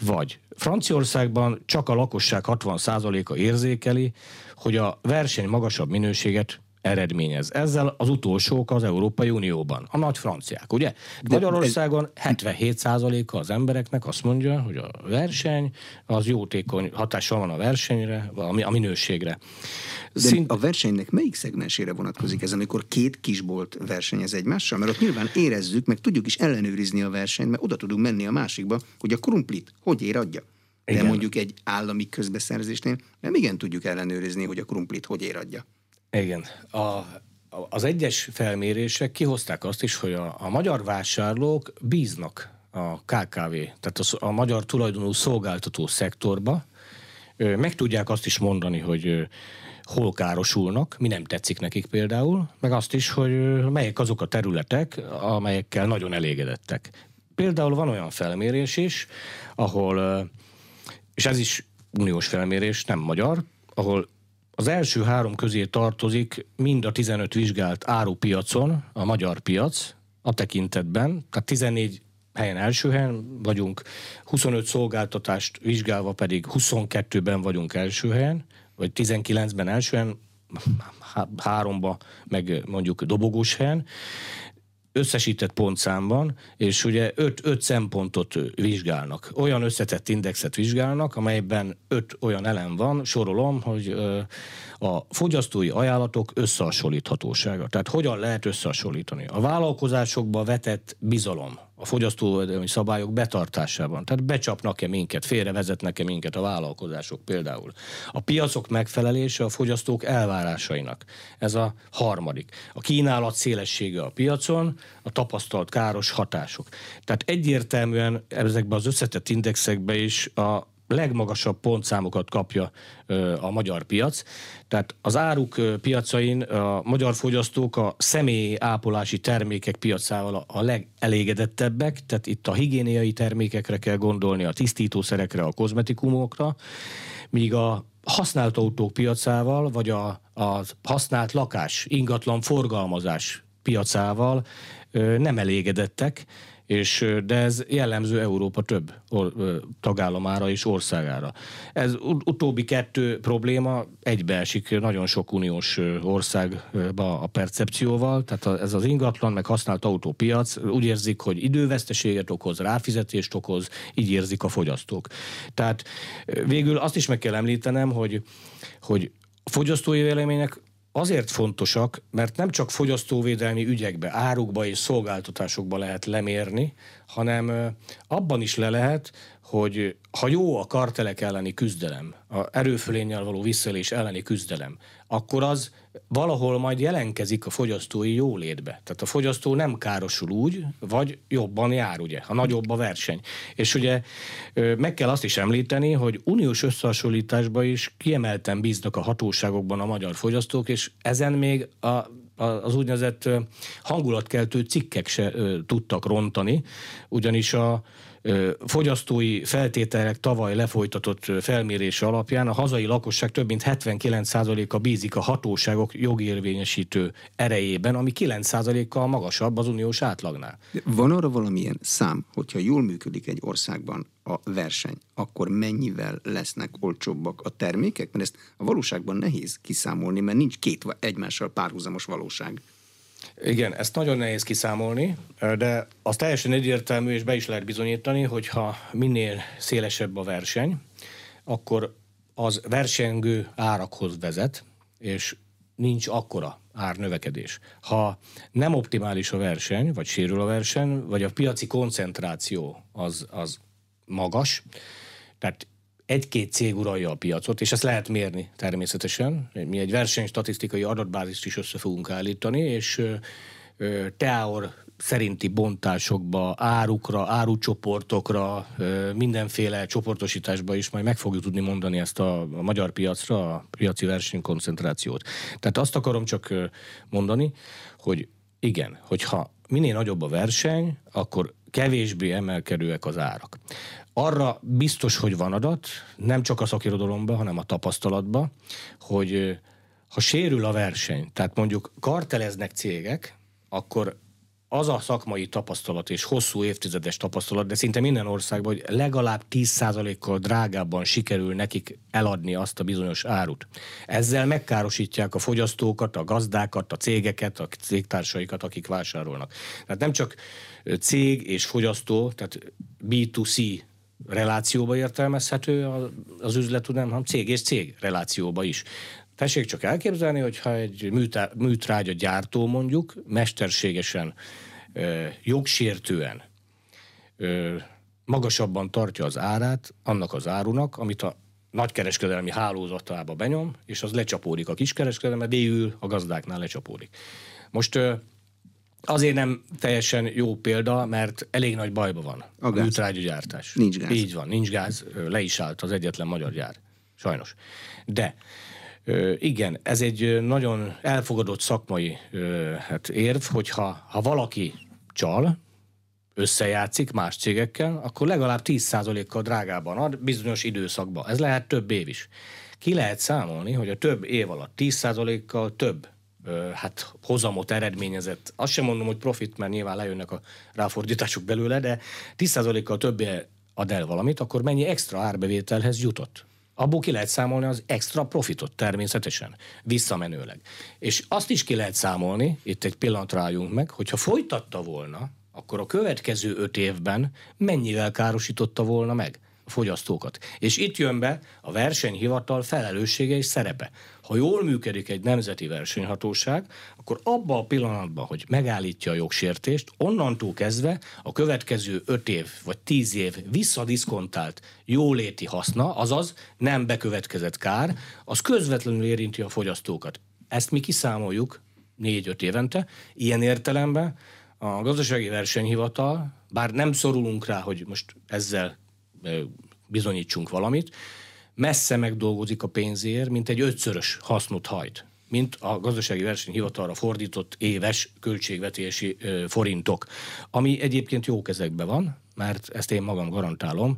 Vagy Franciaországban csak a lakosság 60%-a érzékeli, hogy a verseny magasabb minőséget eredményez. Ezzel az utolsók az Európai Unióban, a nagy franciák, ugye? De Magyarországon 77%-a az embereknek azt mondja, hogy a verseny az jótékony hatással van a versenyre, a minőségre. De Szint... a versenynek melyik szegmensére vonatkozik ez, amikor két kisbolt versenyez egymással? Mert ott nyilván érezzük, meg tudjuk is ellenőrizni a versenyt, mert oda tudunk menni a másikba, hogy a krumplit hogy ér adja. De igen. mondjuk egy állami közbeszerzésnél nem igen tudjuk ellenőrizni, hogy a krumplit hogy ér adja. Igen. A, az egyes felmérések kihozták azt is, hogy a, a magyar vásárlók bíznak a KKV, tehát a, a magyar tulajdonú szolgáltató szektorba, meg tudják azt is mondani, hogy hol károsulnak, mi nem tetszik nekik például, meg azt is, hogy melyek azok a területek, amelyekkel nagyon elégedettek. Például van olyan felmérés is, ahol, és ez is uniós felmérés, nem magyar, ahol az első három közé tartozik mind a 15 vizsgált árupiacon, a magyar piac, a tekintetben, tehát 14 helyen első helyen vagyunk, 25 szolgáltatást vizsgálva pedig 22-ben vagyunk első helyen, vagy 19-ben első helyen, háromba meg mondjuk dobogós helyen, összesített pontszámban, és ugye öt, öt szempontot vizsgálnak. Olyan összetett indexet vizsgálnak, amelyben öt olyan elem van, sorolom, hogy a fogyasztói ajánlatok összehasonlíthatósága. Tehát hogyan lehet összehasonlítani? A vállalkozásokba vetett bizalom, a fogyasztóvédelmi szabályok betartásában. Tehát becsapnak-e minket, félrevezetnek-e minket a vállalkozások például. A piacok megfelelése a fogyasztók elvárásainak. Ez a harmadik. A kínálat szélessége a piacon, a tapasztalt káros hatások. Tehát egyértelműen ezekben az összetett indexekben is a legmagasabb pontszámokat kapja a magyar piac. Tehát az áruk piacain a magyar fogyasztók a személyi ápolási termékek piacával a legelégedettebbek, tehát itt a higiéniai termékekre kell gondolni, a tisztítószerekre, a kozmetikumokra, míg a használt autók piacával, vagy a, a használt lakás, ingatlan forgalmazás piacával nem elégedettek, és, de ez jellemző Európa több tagállamára és országára. Ez utóbbi kettő probléma egybeesik nagyon sok uniós országba a percepcióval, tehát ez az ingatlan, meg használt autópiac úgy érzik, hogy időveszteséget okoz, ráfizetést okoz, így érzik a fogyasztók. Tehát végül azt is meg kell említenem, hogy, hogy fogyasztói vélemények azért fontosak, mert nem csak fogyasztóvédelmi ügyekbe, árukba és szolgáltatásokba lehet lemérni, hanem abban is le lehet, hogy ha jó a kartelek elleni küzdelem, a erőfölénnyel való visszaélés elleni küzdelem, akkor az valahol majd jelenkezik a fogyasztói jólétbe. Tehát a fogyasztó nem károsul úgy, vagy jobban jár, ugye, ha nagyobb a verseny. És ugye meg kell azt is említeni, hogy uniós összehasonlításban is kiemelten bíznak a hatóságokban a magyar fogyasztók, és ezen még a az úgynevezett hangulatkeltő cikkek se tudtak rontani, ugyanis a fogyasztói feltételek tavaly lefolytatott felmérése alapján a hazai lakosság több mint 79%-a bízik a hatóságok jogérvényesítő erejében, ami 9%-kal magasabb az uniós átlagnál. Van arra valamilyen szám, hogyha jól működik egy országban a verseny, akkor mennyivel lesznek olcsóbbak a termékek? Mert ezt a valóságban nehéz kiszámolni, mert nincs két egymással párhuzamos valóság. Igen, ezt nagyon nehéz kiszámolni, de az teljesen egyértelmű, és be is lehet bizonyítani, hogyha minél szélesebb a verseny, akkor az versengő árakhoz vezet, és nincs akkora árnövekedés. Ha nem optimális a verseny, vagy sérül a verseny, vagy a piaci koncentráció az, az magas, tehát egy-két cég uralja a piacot, és ezt lehet mérni természetesen. Mi egy versenystatisztikai adatbázist is össze fogunk állítani, és Teaor szerinti bontásokba, árukra, árucsoportokra, mindenféle csoportosításba is majd meg fogjuk tudni mondani ezt a, magyar piacra, a piaci versenykoncentrációt. Tehát azt akarom csak mondani, hogy igen, hogyha minél nagyobb a verseny, akkor kevésbé emelkedőek az árak. Arra biztos, hogy van adat, nem csak a szakirodalomban, hanem a tapasztalatban, hogy ha sérül a verseny, tehát mondjuk karteleznek cégek, akkor az a szakmai tapasztalat és hosszú évtizedes tapasztalat, de szinte minden országban, hogy legalább 10%-kal drágábban sikerül nekik eladni azt a bizonyos árut. Ezzel megkárosítják a fogyasztókat, a gazdákat, a cégeket, a cégtársaikat, akik vásárolnak. Tehát nem csak cég és fogyasztó, tehát B2C relációba értelmezhető az üzlet, hanem cég és cég relációba is. Tessék csak elképzelni, hogyha egy műtrágya gyártó mondjuk mesterségesen, jogsértően magasabban tartja az árát annak az árunak, amit a nagykereskedelmi hálózatába benyom, és az lecsapódik a kiskereskedelme, végül a gazdáknál lecsapódik. Most azért nem teljesen jó példa, mert elég nagy bajba van a, a műtrágyagyártás. Nincs gáz. Így van, nincs gáz, le is állt az egyetlen magyar gyár. Sajnos. De igen, ez egy nagyon elfogadott szakmai hát érv, hogyha ha valaki csal, összejátszik más cégekkel, akkor legalább 10%-kal drágában ad bizonyos időszakban. Ez lehet több év is. ki lehet számolni, hogy a több év alatt 10%-kal több hát hozamot eredményezett. Azt sem mondom, hogy profit, mert nyilván lejönnek a ráfordítások belőle, de 10%-kal többé ad el valamit, akkor mennyi extra árbevételhez jutott? Abból ki lehet számolni az extra profitot természetesen, visszamenőleg. És azt is ki lehet számolni, itt egy pillanatra álljunk meg, hogyha folytatta volna, akkor a következő öt évben mennyivel károsította volna meg fogyasztókat. És itt jön be a versenyhivatal felelőssége és szerepe. Ha jól működik egy nemzeti versenyhatóság, akkor abban a pillanatban, hogy megállítja a jogsértést, onnantól kezdve a következő öt év vagy tíz év visszadiszkontált jóléti haszna, azaz nem bekövetkezett kár, az közvetlenül érinti a fogyasztókat. Ezt mi kiszámoljuk négy-öt évente. Ilyen értelemben a gazdasági versenyhivatal, bár nem szorulunk rá, hogy most ezzel bizonyítsunk valamit, messze megdolgozik a pénzért, mint egy ötszörös hasznot hajt mint a gazdasági versenyhivatalra fordított éves költségvetési forintok, ami egyébként jó kezekben van, mert ezt én magam garantálom,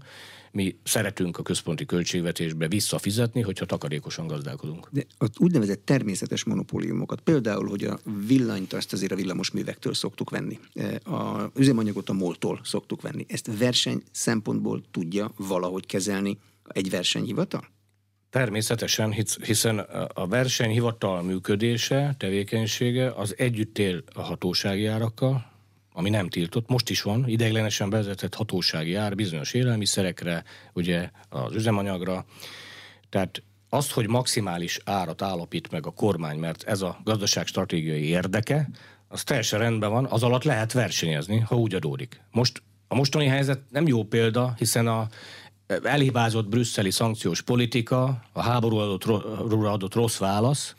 mi szeretünk a központi költségvetésbe visszafizetni, hogyha takarékosan gazdálkodunk. De az úgynevezett természetes monopóliumokat, például, hogy a villanyt azt azért a villamos művektől szoktuk venni, a üzemanyagot a moltól szoktuk venni. Ezt verseny szempontból tudja valahogy kezelni egy versenyhivatal? Természetesen, hiszen a versenyhivatal működése, tevékenysége az együtt él a hatósági árakkal, ami nem tiltott, most is van, ideiglenesen bevezetett hatósági ár bizonyos élelmiszerekre, ugye az üzemanyagra. Tehát azt, hogy maximális árat állapít meg a kormány, mert ez a gazdaság stratégiai érdeke, az teljesen rendben van, az alatt lehet versenyezni, ha úgy adódik. Most a mostani helyzet nem jó példa, hiszen a elhibázott brüsszeli szankciós politika, a háború adott, adott rossz válasz,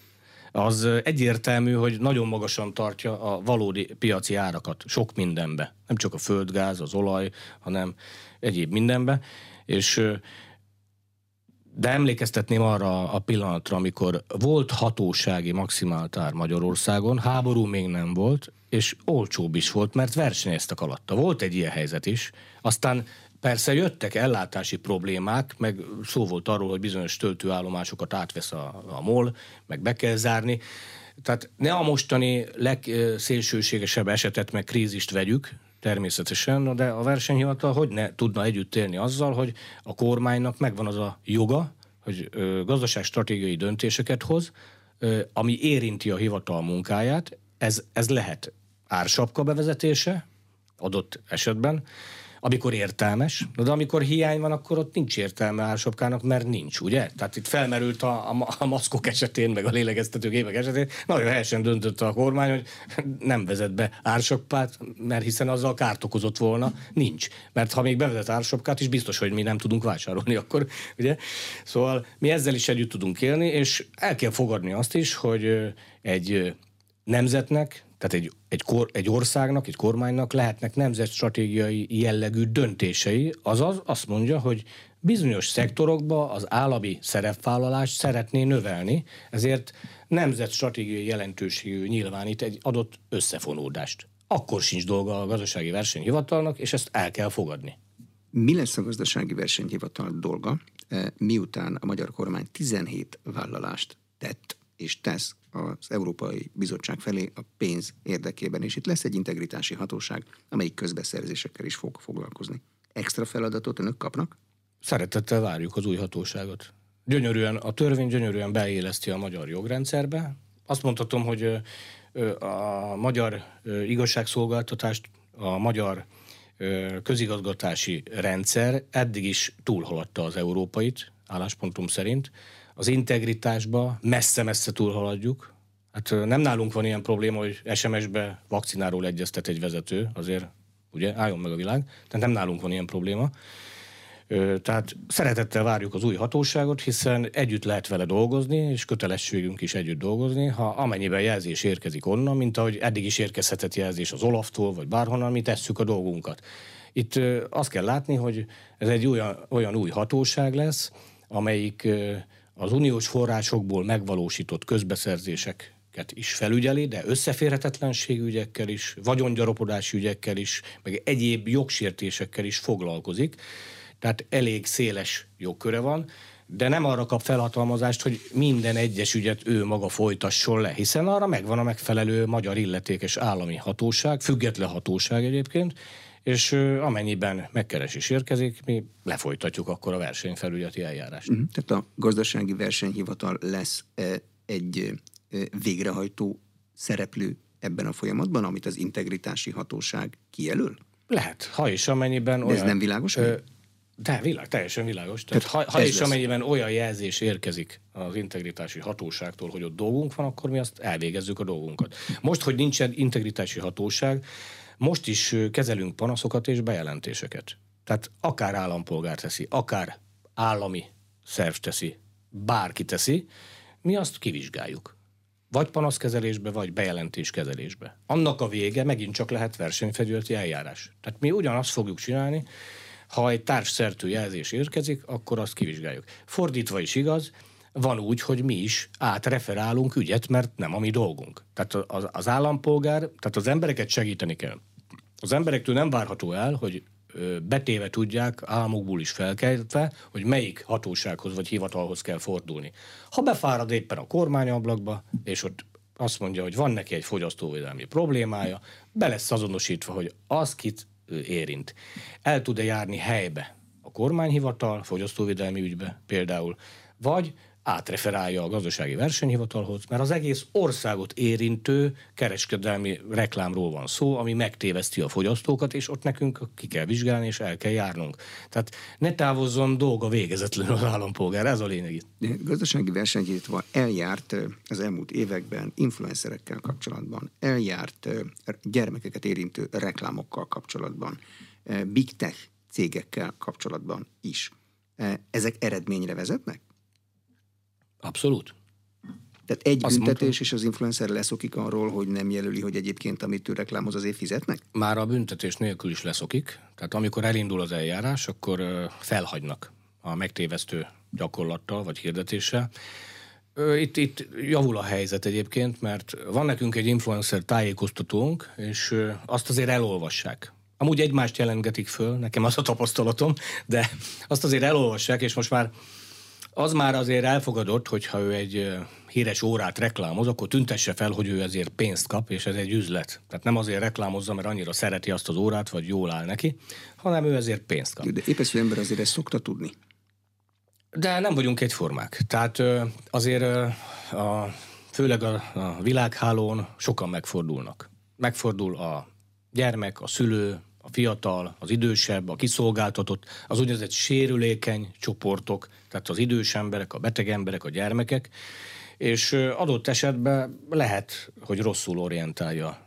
az egyértelmű, hogy nagyon magasan tartja a valódi piaci árakat sok mindenbe. Nem csak a földgáz, az olaj, hanem egyéb mindenbe. És de emlékeztetném arra a pillanatra, amikor volt hatósági maximált ár Magyarországon, háború még nem volt, és olcsóbb is volt, mert versenyeztek alatta. Volt egy ilyen helyzet is. Aztán Persze jöttek ellátási problémák, meg szó volt arról, hogy bizonyos töltőállomásokat átvesz a, a MOL, meg be kell zárni. Tehát ne a mostani legszélsőségesebb esetet, meg krízist vegyük, természetesen, de a versenyhivatal hogy ne tudna együtt élni azzal, hogy a kormánynak megvan az a joga, hogy gazdaságstratégiai döntéseket hoz, ami érinti a hivatal munkáját, ez, ez lehet ársapka bevezetése adott esetben, amikor értelmes, de amikor hiány van, akkor ott nincs értelme ársapkának, mert nincs, ugye? Tehát itt felmerült a, a, a maszkok esetén, meg a lélegeztetőgépek esetén, nagyon helyesen döntött a kormány, hogy nem vezet be ársapkát, mert hiszen azzal kárt okozott volna, nincs. Mert ha még bevezet ársapkát is, biztos, hogy mi nem tudunk vásárolni [LAUGHS] akkor, ugye? Szóval mi ezzel is együtt tudunk élni, és el kell fogadni azt is, hogy egy nemzetnek, tehát egy, egy, kor, egy országnak, egy kormánynak lehetnek nemzetstratégiai jellegű döntései, azaz azt mondja, hogy bizonyos szektorokba az állami szerepvállalást szeretné növelni, ezért nemzetstratégiai jelentőségű nyilvánít egy adott összefonódást. Akkor sincs dolga a gazdasági versenyhivatalnak, és ezt el kell fogadni. Mi lesz a gazdasági versenyhivatal dolga, eh, miután a magyar kormány 17 vállalást tett és tesz az Európai Bizottság felé a pénz érdekében, és itt lesz egy integritási hatóság, amelyik közbeszerzésekkel is fog foglalkozni. Extra feladatot önök kapnak? Szeretettel várjuk az új hatóságot. Gyönyörűen, a törvény gyönyörűen beéleszti a magyar jogrendszerbe. Azt mondhatom, hogy a magyar igazságszolgáltatást, a magyar közigazgatási rendszer eddig is túlhaladta az európait, álláspontom szerint az integritásba messze-messze túlhaladjuk. Hát nem nálunk van ilyen probléma, hogy SMS-be vakcináról egyeztet egy vezető, azért ugye álljon meg a világ, tehát nem nálunk van ilyen probléma. Tehát szeretettel várjuk az új hatóságot, hiszen együtt lehet vele dolgozni, és kötelességünk is együtt dolgozni, ha amennyiben jelzés érkezik onnan, mint ahogy eddig is érkezhetett jelzés az Olaftól, vagy bárhonnan, mi tesszük a dolgunkat. Itt azt kell látni, hogy ez egy olyan, olyan új hatóság lesz, amelyik az uniós forrásokból megvalósított közbeszerzéseket is felügyeli, de összeférhetetlenségügyekkel is, vagyongyaropodási ügyekkel is, meg egyéb jogsértésekkel is foglalkozik. Tehát elég széles jogköre van, de nem arra kap felhatalmazást, hogy minden egyes ügyet ő maga folytasson le, hiszen arra megvan a megfelelő magyar illetékes állami hatóság, független hatóság egyébként, és amennyiben megkeresés érkezik, mi lefolytatjuk akkor a versenyfelügyeti eljárást. Uh-huh. Tehát a gazdasági versenyhivatal lesz egy végrehajtó szereplő ebben a folyamatban, amit az integritási hatóság kijelöl? Lehet, ha is amennyiben De olyan... ez nem világos? Ö, de világ, teljesen világos. Tehát, Tehát ha, ha és lesz. amennyiben olyan jelzés érkezik az integritási hatóságtól, hogy ott dolgunk van, akkor mi azt elvégezzük a dolgunkat. Most, hogy nincsen integritási hatóság, most is kezelünk panaszokat és bejelentéseket. Tehát akár állampolgár teszi, akár állami szerv teszi, bárki teszi, mi azt kivizsgáljuk. Vagy panaszkezelésbe, vagy bejelentéskezelésbe. Annak a vége megint csak lehet versenyfegyületi eljárás. Tehát mi ugyanazt fogjuk csinálni, ha egy társszertő jelzés érkezik, akkor azt kivizsgáljuk. Fordítva is igaz, van úgy, hogy mi is átreferálunk ügyet, mert nem a mi dolgunk. Tehát az, az állampolgár, tehát az embereket segíteni kell. Az emberektől nem várható el, hogy betéve tudják, álmokból is felkeltve, hogy melyik hatósághoz vagy hivatalhoz kell fordulni. Ha befárad éppen a kormányablakba, és ott azt mondja, hogy van neki egy fogyasztóvédelmi problémája, be lesz azonosítva, hogy az kit érint. El tud-e járni helybe a kormányhivatal, fogyasztóvédelmi ügybe például, vagy átreferálja a gazdasági versenyhivatalhoz, mert az egész országot érintő kereskedelmi reklámról van szó, ami megtéveszti a fogyasztókat, és ott nekünk ki kell vizsgálni, és el kell járnunk. Tehát ne távozzon dolga végezetlenül az állampolgár, ez a lényeg itt. Gazdasági versenyhivatal eljárt az elmúlt években influencerekkel kapcsolatban, eljárt gyermekeket érintő reklámokkal kapcsolatban, big tech cégekkel kapcsolatban is. Ezek eredményre vezetnek? Abszolút. Tehát egy Azt büntetés, mondtam, és az influencer leszokik arról, hogy nem jelöli, hogy egyébként amit ő reklámoz, azért fizetnek? Már a büntetés nélkül is leszokik. Tehát amikor elindul az eljárás, akkor felhagynak a megtévesztő gyakorlattal vagy hirdetéssel. Itt, itt javul a helyzet egyébként, mert van nekünk egy influencer tájékoztatónk, és azt azért elolvassák. Amúgy egymást jelentgetik föl, nekem az a tapasztalatom, de azt azért elolvassák, és most már az már azért elfogadott, hogyha ő egy híres órát reklámoz, akkor tüntesse fel, hogy ő ezért pénzt kap, és ez egy üzlet. Tehát nem azért reklámozza, mert annyira szereti azt az órát, vagy jól áll neki, hanem ő ezért pénzt kap. De épp az ember azért ezt szokta tudni. De nem vagyunk egyformák. Tehát azért a, főleg a, a világhálón sokan megfordulnak. Megfordul a gyermek, a szülő, a fiatal, az idősebb, a kiszolgáltatott, az úgynevezett sérülékeny csoportok, tehát az idős emberek, a beteg emberek, a gyermekek, és adott esetben lehet, hogy rosszul orientálja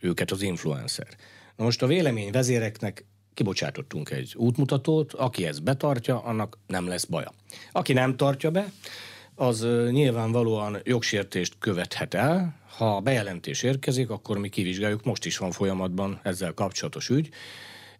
őket az influencer. Na most a vélemény vezéreknek kibocsátottunk egy útmutatót, aki ezt betartja, annak nem lesz baja. Aki nem tartja be, az nyilvánvalóan jogsértést követhet el, ha a bejelentés érkezik, akkor mi kivizsgáljuk, most is van folyamatban ezzel kapcsolatos ügy,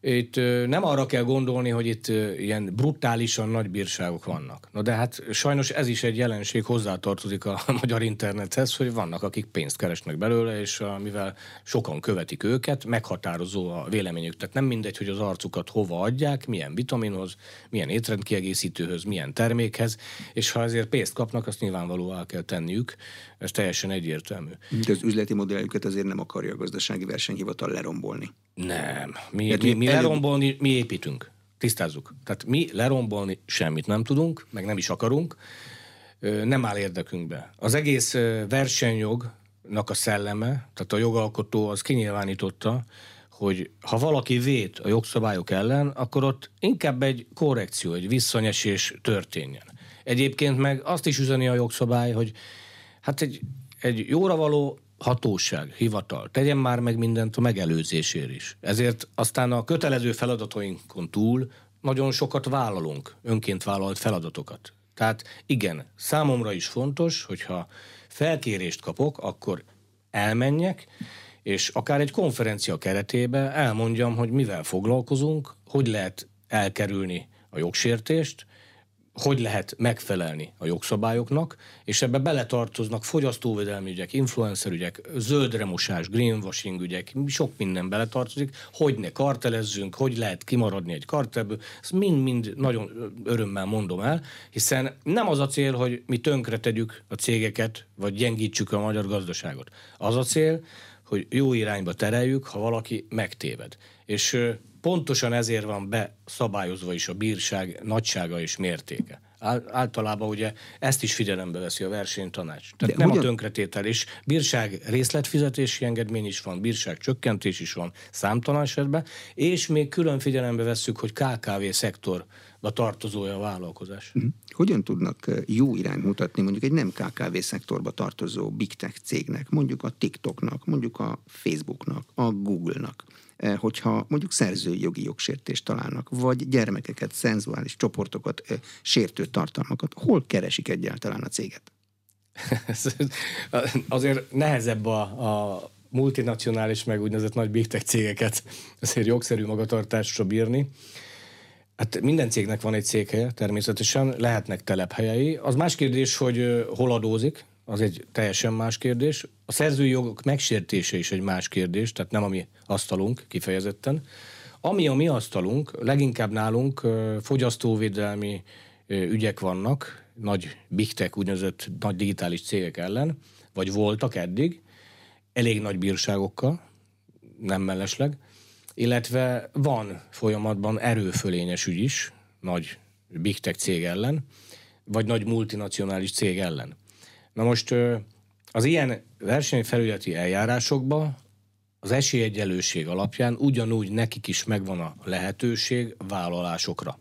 itt nem arra kell gondolni, hogy itt ilyen brutálisan nagy bírságok vannak. Na de hát sajnos ez is egy jelenség hozzátartozik a [LAUGHS] magyar internethez, hogy vannak, akik pénzt keresnek belőle, és mivel sokan követik őket, meghatározó a véleményük. Tehát nem mindegy, hogy az arcukat hova adják, milyen vitaminhoz, milyen étrendkiegészítőhöz, milyen termékhez, és ha ezért pénzt kapnak, azt nyilvánvalóan kell tenniük. Ez teljesen egyértelmű. De az üzleti modellüket azért nem akarja a gazdasági versenyhivatal lerombolni. Nem. Mi, mi, mi lerombolni, mi építünk. Tisztázzuk. Tehát mi lerombolni semmit nem tudunk, meg nem is akarunk. Nem áll érdekünkbe. Az egész versenyjognak a szelleme, tehát a jogalkotó az kinyilvánította, hogy ha valaki vét a jogszabályok ellen, akkor ott inkább egy korrekció, egy visszanyesés történjen. Egyébként meg azt is üzeni a jogszabály, hogy hát egy, egy jóra való hatóság, hivatal tegyen már meg mindent a megelőzésért is. Ezért aztán a kötelező feladatainkon túl nagyon sokat vállalunk, önként vállalt feladatokat. Tehát igen, számomra is fontos, hogyha felkérést kapok, akkor elmenjek, és akár egy konferencia keretében elmondjam, hogy mivel foglalkozunk, hogy lehet elkerülni a jogsértést, hogy lehet megfelelni a jogszabályoknak, és ebbe beletartoznak fogyasztóvédelmi ügyek, influencer ügyek, zöldremosás, greenwashing ügyek, sok minden beletartozik, hogy ne kartelezzünk, hogy lehet kimaradni egy kartelből, ezt mind-mind nagyon örömmel mondom el, hiszen nem az a cél, hogy mi tönkre tegyük a cégeket, vagy gyengítsük a magyar gazdaságot. Az a cél, hogy jó irányba tereljük, ha valaki megtéved. És pontosan ezért van beszabályozva is a bírság nagysága és mértéke. Általában ugye ezt is figyelembe veszi a versenytanács. Tehát De nem ugyan... a tönkretétel, és bírság részletfizetési engedmény is van, bírság csökkentés is van számtalan esetben, és még külön figyelembe vesszük, hogy KKV szektor tartozója a vállalkozás. Mhm. Hogyan tudnak jó irányt mutatni mondjuk egy nem KKV szektorba tartozó big tech cégnek, mondjuk a TikToknak, mondjuk a Facebooknak, a Googlenak, Eh, hogyha mondjuk szerzői jogi jogsértést találnak, vagy gyermekeket, szenzuális csoportokat, eh, sértő tartalmakat, hol keresik egyáltalán a céget? [LAUGHS] Azért nehezebb a, a multinacionális, meg úgynevezett nagy big tech cégeket azért jogszerű magatartásra bírni. Hát minden cégnek van egy székhelye, természetesen lehetnek telephelyei. Az más kérdés, hogy hol adózik, az egy teljesen más kérdés. A szerzői jogok megsértése is egy más kérdés, tehát nem a mi asztalunk kifejezetten. Ami a mi asztalunk, leginkább nálunk fogyasztóvédelmi ügyek vannak, nagy big tech, úgynevezett nagy digitális cégek ellen, vagy voltak eddig, elég nagy bírságokkal, nem mellesleg, illetve van folyamatban erőfölényes ügy is, nagy big tech cég ellen, vagy nagy multinacionális cég ellen. Na most az ilyen versenyfelületi eljárásokba az esélyegyelőség alapján ugyanúgy nekik is megvan a lehetőség vállalásokra.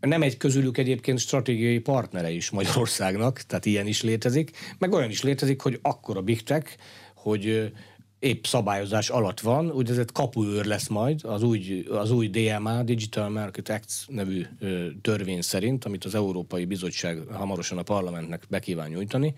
Nem egy közülük egyébként stratégiai partnere is Magyarországnak, tehát ilyen is létezik, meg olyan is létezik, hogy akkor a Big Tech, hogy épp szabályozás alatt van, úgynevezett kapuőr lesz majd az új, az új DMA, Digital Market Act nevű ö, törvény szerint, amit az Európai Bizottság hamarosan a parlamentnek be kíván nyújtani,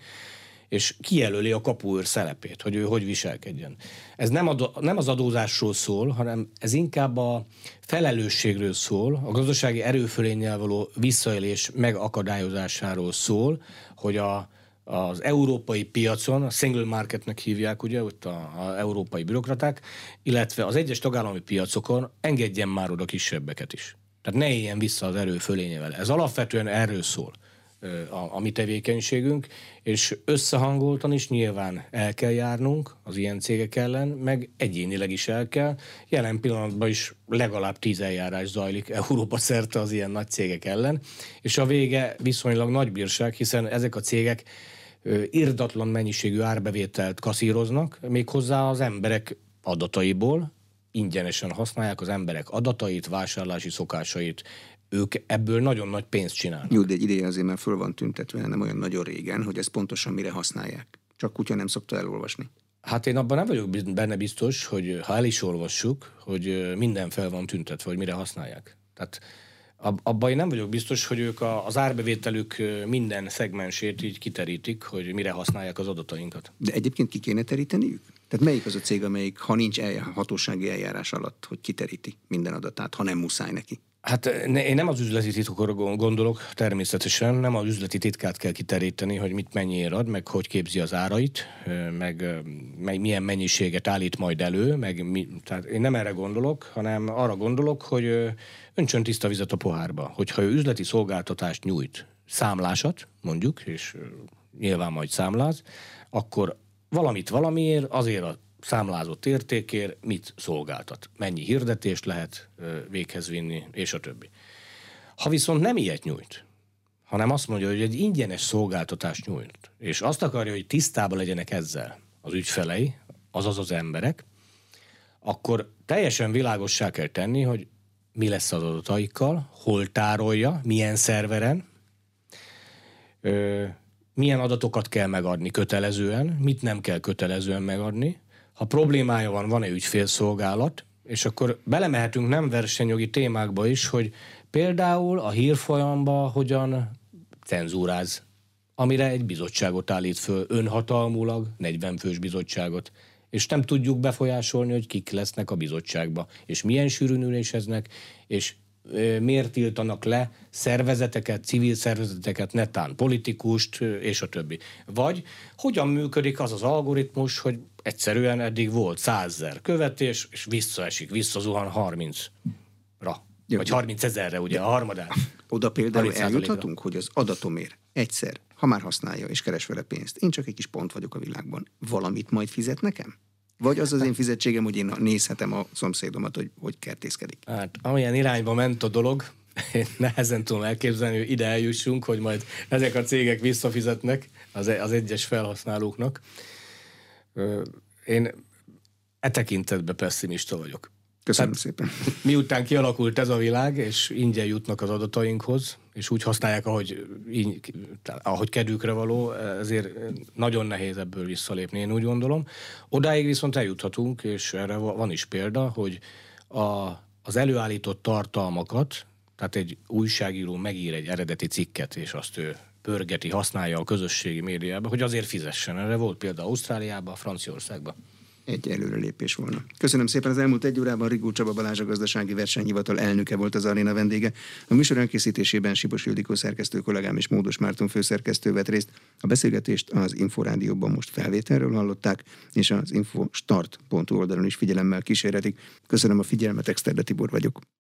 és kijelöli a kapuőr szerepét, hogy ő hogy viselkedjen. Ez nem, adó, nem az adózásról szól, hanem ez inkább a felelősségről szól, a gazdasági erőfölénnyel való visszaélés megakadályozásáról szól, hogy a, az európai piacon, a single marketnek hívják ugye, ott a, a európai bürokraták, illetve az egyes tagállami piacokon engedjen már oda kisebbeket is. Tehát ne éljen vissza az erő fölényével. Ez alapvetően erről szól a, a mi tevékenységünk, és összehangoltan is nyilván el kell járnunk az ilyen cégek ellen, meg egyénileg is el kell. Jelen pillanatban is legalább tíz eljárás zajlik Európa szerte az ilyen nagy cégek ellen, és a vége viszonylag nagy bírság, hiszen ezek a cégek irdatlan mennyiségű árbevételt kaszíroznak, méghozzá az emberek adataiból, ingyenesen használják az emberek adatait, vásárlási szokásait, ők ebből nagyon nagy pénzt csinálnak. Jó, de egy ideje azért már föl van tüntetve, nem olyan nagyon régen, hogy ezt pontosan mire használják. Csak kutya nem szokta elolvasni. Hát én abban nem vagyok benne biztos, hogy ha el is olvassuk, hogy minden fel van tüntetve, hogy mire használják. Tehát abban én nem vagyok biztos, hogy ők az árbevételük minden szegmensét így kiterítik, hogy mire használják az adatainkat. De egyébként ki kéne teríteniük? Tehát melyik az a cég, amelyik, ha nincs hatósági eljárás alatt, hogy kiteríti minden adatát, ha nem muszáj neki? Hát ne, én nem az üzleti titkokra gondolok, természetesen nem az üzleti titkát kell kiteríteni, hogy mit mennyiért ad, meg hogy képzi az árait, meg, meg milyen mennyiséget állít majd elő, meg mi, tehát én nem erre gondolok, hanem arra gondolok, hogy öntsön tiszta vizet a pohárba. Hogyha ő üzleti szolgáltatást nyújt, számlásat mondjuk, és nyilván majd számláz, akkor valamit valamiért, azért a számlázott értékért mit szolgáltat, mennyi hirdetést lehet véghez vinni, és a többi. Ha viszont nem ilyet nyújt, hanem azt mondja, hogy egy ingyenes szolgáltatást nyújt, és azt akarja, hogy tisztában legyenek ezzel az ügyfelei, azaz az emberek, akkor teljesen világossá kell tenni, hogy mi lesz az adataikkal, hol tárolja, milyen szerveren, milyen adatokat kell megadni kötelezően, mit nem kell kötelezően megadni, ha problémája van, van-e ügyfélszolgálat, és akkor belemehetünk nem versenyjogi témákba is, hogy például a hírfolyamba hogyan cenzúráz, amire egy bizottságot állít föl, önhatalmulag, 40 fős bizottságot, és nem tudjuk befolyásolni, hogy kik lesznek a bizottságba, és milyen sűrűn üléseznek, és miért tiltanak le szervezeteket, civil szervezeteket, netán politikust, és a többi. Vagy hogyan működik az az algoritmus, hogy egyszerűen eddig volt százzer követés, és visszaesik, visszazuhan 30-ra. Jó, vagy 30 ezerre, ugye, a harmadát. [LAUGHS] Oda például eljuthatunk, hogy az adatomért egyszer, ha már használja és keres vele pénzt, én csak egy kis pont vagyok a világban, valamit majd fizet nekem? Vagy az az én fizetségem, hogy én nézhetem a szomszédomat, hogy hogy kertészkedik? Hát amilyen irányba ment a dolog, én nehezen tudom elképzelni, hogy ide eljussunk, hogy majd ezek a cégek visszafizetnek az, az egyes felhasználóknak. Én e tekintetben pessimista vagyok. Köszönöm Tehát, szépen. Miután kialakult ez a világ, és ingyen jutnak az adatainkhoz, és úgy használják, ahogy, így, ahogy kedvükre való, ezért nagyon nehéz ebből visszalépni, én úgy gondolom. Odáig viszont eljuthatunk, és erre van is példa, hogy a, az előállított tartalmakat, tehát egy újságíró megír egy eredeti cikket, és azt ő pörgeti, használja a közösségi médiában, hogy azért fizessen. Erre volt példa Ausztráliában, Franciaországban egy előrelépés volna. Köszönöm szépen az elmúlt egy órában Rigó Csaba Balázs a gazdasági versenyhivatal elnöke volt az aréna vendége. A műsor elkészítésében Sipos Ildikó szerkesztő kollégám és Módos Márton főszerkesztő vett részt. A beszélgetést az Inforádióban most felvételről hallották, és az infostart.hu oldalon is figyelemmel kísérhetik. Köszönöm a figyelmet, Exterde Tibor vagyok.